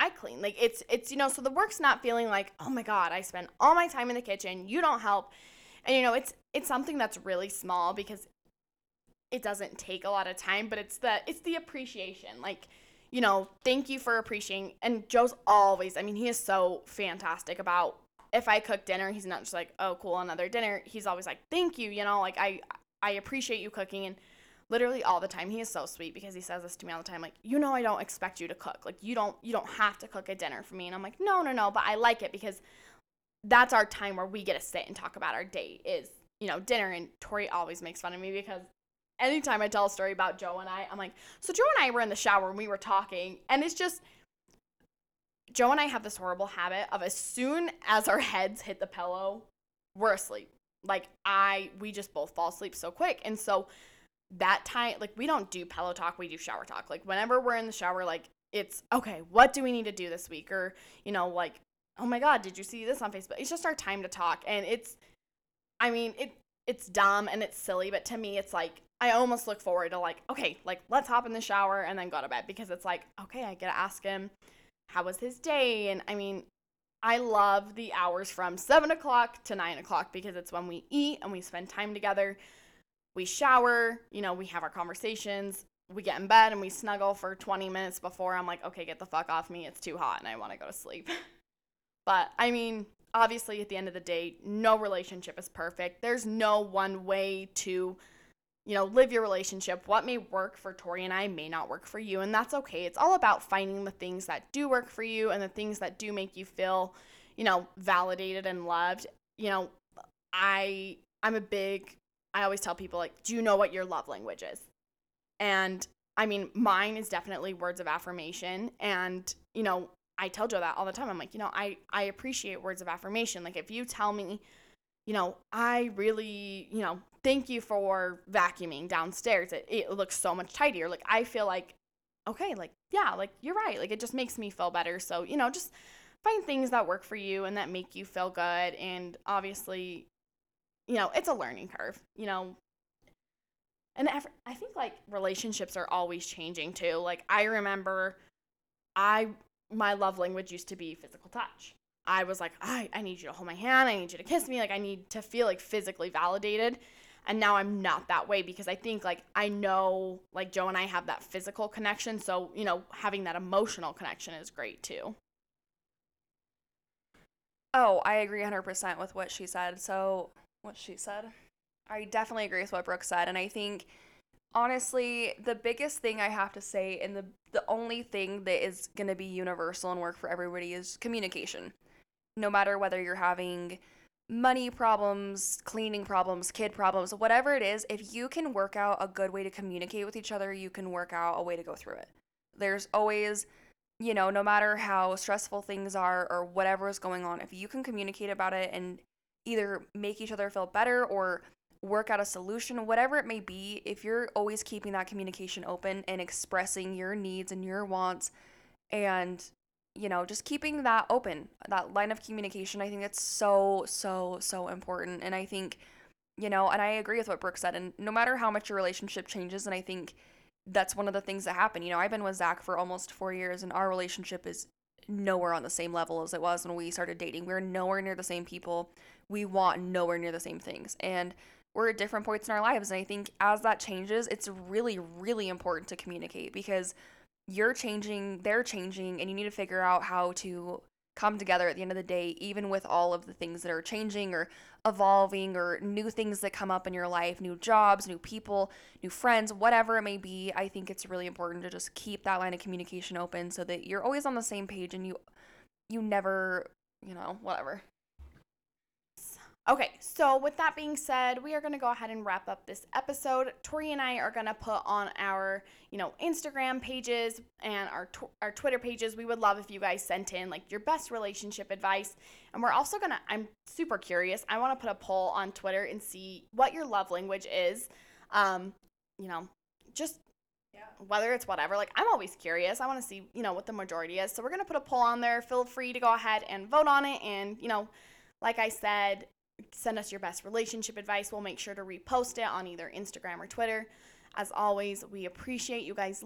I clean. Like it's it's you know, so the work's not feeling like, "Oh my god, I spend all my time in the kitchen, you don't help." And you know, it's it's something that's really small because it doesn't take a lot of time, but it's the it's the appreciation. Like you know, thank you for appreciating. And Joe's always, I mean, he is so fantastic about if I cook dinner, he's not just like, oh, cool, another dinner. He's always like, thank you, you know, like I I appreciate you cooking and literally all the time. He is so sweet because he says this to me all the time like, you know I don't expect you to cook. Like you don't you don't have to cook a dinner for me. And I'm like, no, no, no, but I like it because that's our time where we get to sit and talk about our day is, you know, dinner and Tori always makes fun of me because anytime I tell a story about Joe and I, I'm like, so Joe and I were in the shower and we were talking, and it's just Joe and I have this horrible habit of as soon as our heads hit the pillow, we're asleep. Like I, we just both fall asleep so quick, and so that time, like we don't do pillow talk, we do shower talk. Like whenever we're in the shower, like it's okay. What do we need to do this week, or you know, like oh my god, did you see this on Facebook? It's just our time to talk, and it's, I mean, it it's dumb and it's silly, but to me, it's like I almost look forward to like, okay, like let's hop in the shower and then go to bed because it's like, okay, I get to ask him how was his day. And I mean, I love the hours from seven o'clock to nine o'clock because it's when we eat and we spend time together. We shower, you know, we have our conversations, we get in bed and we snuggle for 20 minutes before I'm like, okay, get the fuck off me. It's too hot and I want to go to sleep. but I mean, obviously, at the end of the day, no relationship is perfect. There's no one way to you know, live your relationship. What may work for Tori and I may not work for you, and that's okay. It's all about finding the things that do work for you and the things that do make you feel, you know, validated and loved. You know, I I'm a big I always tell people like, do you know what your love language is? And I mean, mine is definitely words of affirmation and, you know, I tell Joe that all the time. I'm like, you know, I I appreciate words of affirmation. Like if you tell me, you know, I really, you know, thank you for vacuuming downstairs. It, it looks so much tidier. Like, I feel like, okay, like, yeah, like, you're right. Like, it just makes me feel better. So, you know, just find things that work for you and that make you feel good. And obviously, you know, it's a learning curve, you know. And I think like relationships are always changing too. Like, I remember I, my love language used to be physical touch. I was like, I, I need you to hold my hand. I need you to kiss me. Like, I need to feel like physically validated and now i'm not that way because i think like i know like joe and i have that physical connection so you know having that emotional connection is great too oh i agree 100% with what she said so what she said i definitely agree with what brooke said and i think honestly the biggest thing i have to say and the the only thing that is going to be universal and work for everybody is communication no matter whether you're having money problems, cleaning problems, kid problems, whatever it is, if you can work out a good way to communicate with each other, you can work out a way to go through it. There's always, you know, no matter how stressful things are or whatever is going on, if you can communicate about it and either make each other feel better or work out a solution, whatever it may be, if you're always keeping that communication open and expressing your needs and your wants and you know, just keeping that open, that line of communication, I think it's so, so, so important. And I think, you know, and I agree with what Brooke said. And no matter how much your relationship changes, and I think that's one of the things that happen. You know, I've been with Zach for almost four years, and our relationship is nowhere on the same level as it was when we started dating. We're nowhere near the same people. We want nowhere near the same things. And we're at different points in our lives. And I think as that changes, it's really, really important to communicate because you're changing, they're changing, and you need to figure out how to come together at the end of the day, even with all of the things that are changing or evolving or new things that come up in your life, new jobs, new people, new friends, whatever it may be. I think it's really important to just keep that line of communication open so that you're always on the same page and you you never, you know, whatever. Okay, so with that being said, we are going to go ahead and wrap up this episode. Tori and I are going to put on our, you know, Instagram pages and our tw- our Twitter pages. We would love if you guys sent in like your best relationship advice. And we're also going to I'm super curious. I want to put a poll on Twitter and see what your love language is. Um, you know, just yeah. whether it's whatever. Like I'm always curious. I want to see, you know, what the majority is. So we're going to put a poll on there. Feel free to go ahead and vote on it and, you know, like I said, send us your best relationship advice. We'll make sure to repost it on either Instagram or Twitter. As always, we appreciate you guys